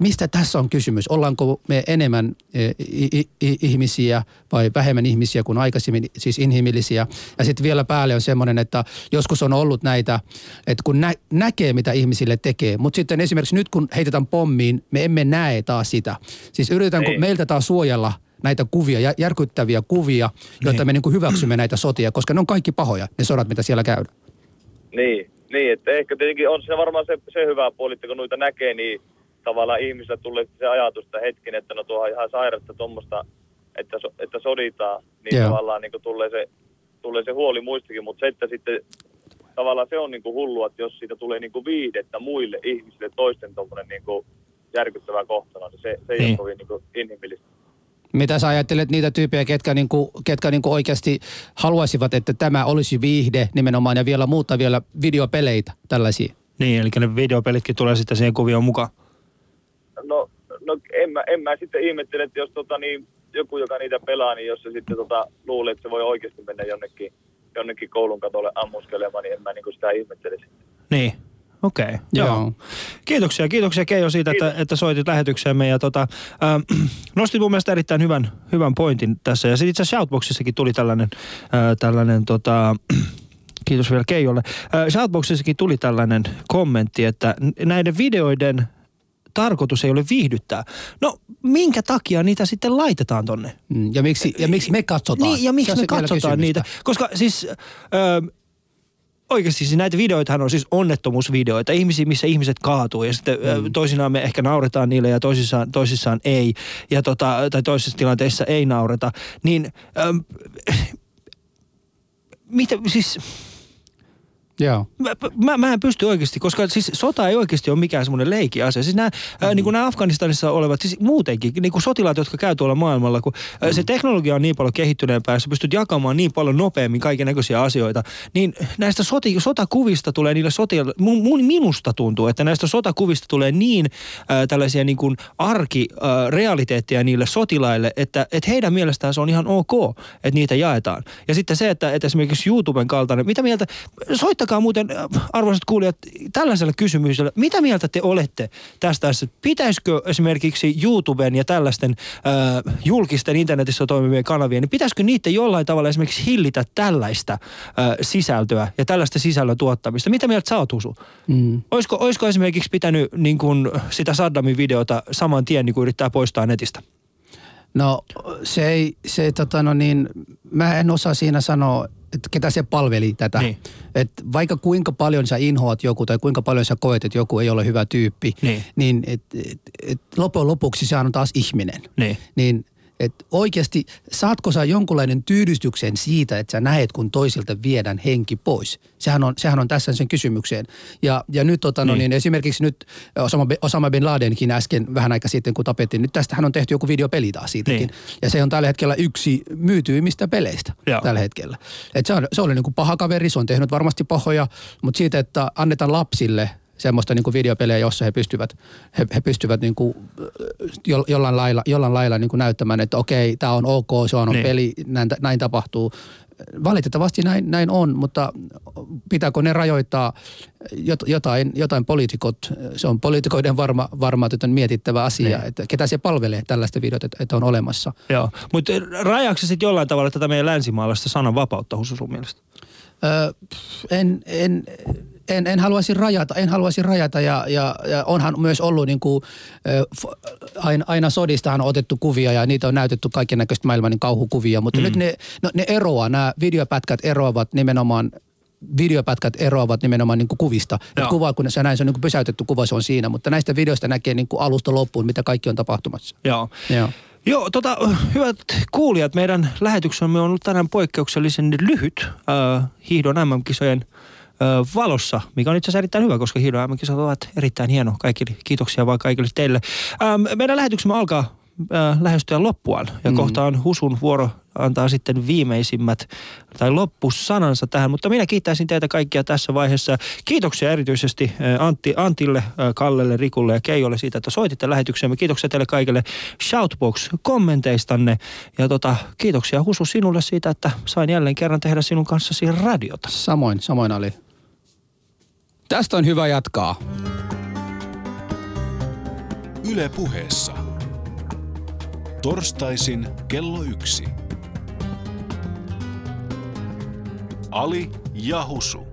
mistä tässä on kysymys. Ollaanko me enemmän e, i, i, ihmisiä vai vähemmän ihmisiä kuin aikaisemmin, siis inhimillisiä. Ja sitten vielä päälle on semmoinen, että joskus on ollut näitä, että kun nä, näkee mitä ihmisille tekee, mutta sitten esimerkiksi nyt kun heitetään pommiin, me emme näe taas sitä. Siis yritetäänkö meiltä taas suojella näitä kuvia, jä- järkyttäviä kuvia, jotta me niin kuin hyväksymme näitä sotia, koska ne on kaikki pahoja, ne sodat, mitä siellä käydään. Niin, niin että ehkä tietenkin on se varmaan se, se hyvä puoli, että kun noita näkee, niin tavallaan ihmisillä tulee se ajatus, että hetken, että no tuohan ihan sairasta tuommoista, että, so, että soditaan, niin Joo. tavallaan niin tulee, se, tulee se huoli muistakin, mutta se, että sitten tavallaan se on niin kuin hullua, että jos siitä tulee niin kuin viihdettä muille ihmisille toisten tuommoinen niin kuin järkyttävä kohtalo, niin se, se ei Niin. ole kovin niin kuin inhimillistä. Mitä sä ajattelet niitä tyyppejä, ketkä, niinku, ketkä niinku oikeasti haluaisivat, että tämä olisi viihde nimenomaan ja vielä muuttaa vielä videopeleitä tällaisia? Niin, eli ne videopelitkin tulee sitten siihen kuvioon mukaan. No, no en, mä, en mä sitten ihmettele, että jos tota, niin, joku, joka niitä pelaa, niin jos se sitten tota, luulee, että se voi oikeasti mennä jonnekin, jonnekin koulun katolle ammuskelemaan, niin en mä niin sitä ihmettelisi. Niin, okei. Okay. Joo. Joo. Kiitoksia, kiitoksia Keijo siitä, että, että soitit lähetykseemme ja tota, äh, nostit mun mielestä erittäin hyvän, hyvän pointin tässä. Ja sitten itse asiassa Shoutboxissakin tuli tällainen, äh, tällainen tota, kiitos vielä Keijolle. Äh, Shoutboxissakin tuli tällainen kommentti, että näiden videoiden tarkoitus ei ole viihdyttää. No, minkä takia niitä sitten laitetaan tonne? Mm, Ja miksi, ja miksi me katsotaan? Niin, ja miksi me katsotaan niitä? Koska siis... Öö, Oikeasti siis näitä videoitahan on siis onnettomuusvideoita, ihmisiä, missä ihmiset kaatuu ja sitten mm. toisinaan me ehkä nauretaan niille ja toisissaan, toisissaan ei. Ja tota, tai toisissa tilanteissa ei naureta. Niin öö, mitä, siis Joo. Mä, mä, mä en pysty oikeasti, koska siis sota ei oikeasti ole mikään semmoinen leikki asia. Siis nämä, mm. ää, niin kuin nämä Afganistanissa olevat, siis muutenkin, niin kuin sotilaat, jotka käy tuolla maailmalla, kun mm. se teknologia on niin paljon kehittyneempää, sä pystyt jakamaan niin paljon nopeammin kaiken näköisiä asioita, niin näistä soti, sotakuvista tulee niille sotilaille, mun, mun, minusta tuntuu, että näistä sotakuvista tulee niin ää, tällaisia niin kuin arkirealiteetteja niille sotilaille, että, että heidän mielestään se on ihan ok, että niitä jaetaan. Ja sitten se, että, että esimerkiksi YouTuben kaltainen, mitä mieltä, soittakaa muuten äh, arvoisat kuulijat tällaiselle kysymykselle, mitä mieltä te olette tästä, asiasta? pitäisikö esimerkiksi YouTuben ja tällaisten äh, julkisten internetissä toimivien kanavien, niin pitäisikö niiden jollain tavalla esimerkiksi hillitä tällaista äh, sisältöä ja tällaista sisällön tuottamista? Mitä mieltä sä oot, Usu? Mm. Olisiko, olisiko esimerkiksi pitänyt niin kun, sitä Saddamin videota saman tien niin kuin yrittää poistaa netistä? No se ei, se tota no niin, mä en osaa siinä sanoa, että ketä se palveli tätä. Niin. Et vaikka kuinka paljon sä inhoat joku tai kuinka paljon sä koet, että joku ei ole hyvä tyyppi, Niin. niin et, et, et loppujen lopuksi se on taas ihminen. Niin. Niin et oikeasti saatko sä jonkunlainen tyydystyksen siitä, että sä näet, kun toisilta viedään henki pois? Sehän on, sehän on tässä sen kysymykseen. Ja, ja nyt tota, no Niin. niin, esimerkiksi nyt Osama, Osama Bin Ladenkin äsken vähän aika sitten, kun tapettiin, nyt tästähän on tehty joku videopeli taas siitäkin. Niin. Ja se on tällä hetkellä yksi myytyimmistä peleistä Joo. tällä hetkellä. Et se, on, se oli niin kuin paha kaveri, se on tehnyt varmasti pahoja, mutta siitä, että annetaan lapsille semmoista niin kuin videopelejä, jossa he pystyvät, he, he pystyvät niin kuin, jo, jollain lailla, jollain lailla niin kuin näyttämään, että okei, tämä on ok, se on Niin. peli, näin, näin tapahtuu. Valitettavasti näin, näin on, mutta pitääkö ne rajoittaa jot- jotain, jotain poliitikot, se on poliitikoiden varma, varma että on mietittävä asia, Niin. että ketä se palvelee tällaista videota, että, että on olemassa. Joo, mutta rajaako se sitten jollain tavalla tätä meidän länsimaalaista sananvapautta Husu sun mielestä? Ö, en, en, en, en haluaisi rajata, en haluaisi rajata ja, ja, ja onhan myös ollut niin kuin, aina, aina sodistahan on otettu kuvia ja niitä on näytetty kaiken näköistä maailman niin kauhukuvia, mutta mm. nyt ne, no, ne eroaa, nämä videopätkät eroavat nimenomaan videopätkät eroavat nimenomaan niin kuin kuvista. Joo. Kuva, kun se näin, se on niin kuin pysäytetty kuva, se on siinä, mutta näistä videoista näkee niin kuin alusta loppuun, mitä kaikki on tapahtumassa. Joo. Joo. Joo, tota, hyvät kuulijat, meidän lähetyksemme on ollut tänään poikkeuksellisen lyhyt äh, hiihdon MM-kisojen valossa, mikä on itse asiassa erittäin hyvä, koska hiihdon MM-kisat ovat erittäin hieno. Kaikille, kiitoksia vaan kaikille teille. Ähm, meidän lähetyksemme alkaa äh, lähestyä loppuaan ja mm. kohta on Husun vuoro antaa sitten viimeisimmät tai loppusanansa tähän, mutta minä kiittäisin teitä kaikkia tässä vaiheessa. Kiitoksia erityisesti Antti, Antille, Kallelle, Rikulle ja Keijolle siitä, että soititte lähetyksemme. Kiitoksia teille kaikille Shoutbox-kommenteistanne ja tota, kiitoksia Husu sinulle siitä, että sain jälleen kerran tehdä sinun kanssasi radiota. Samoin, samoin oli. Tästä on hyvä jatkaa. Yle puheessa. Torstaisin kello yksi. Ali ja Husu.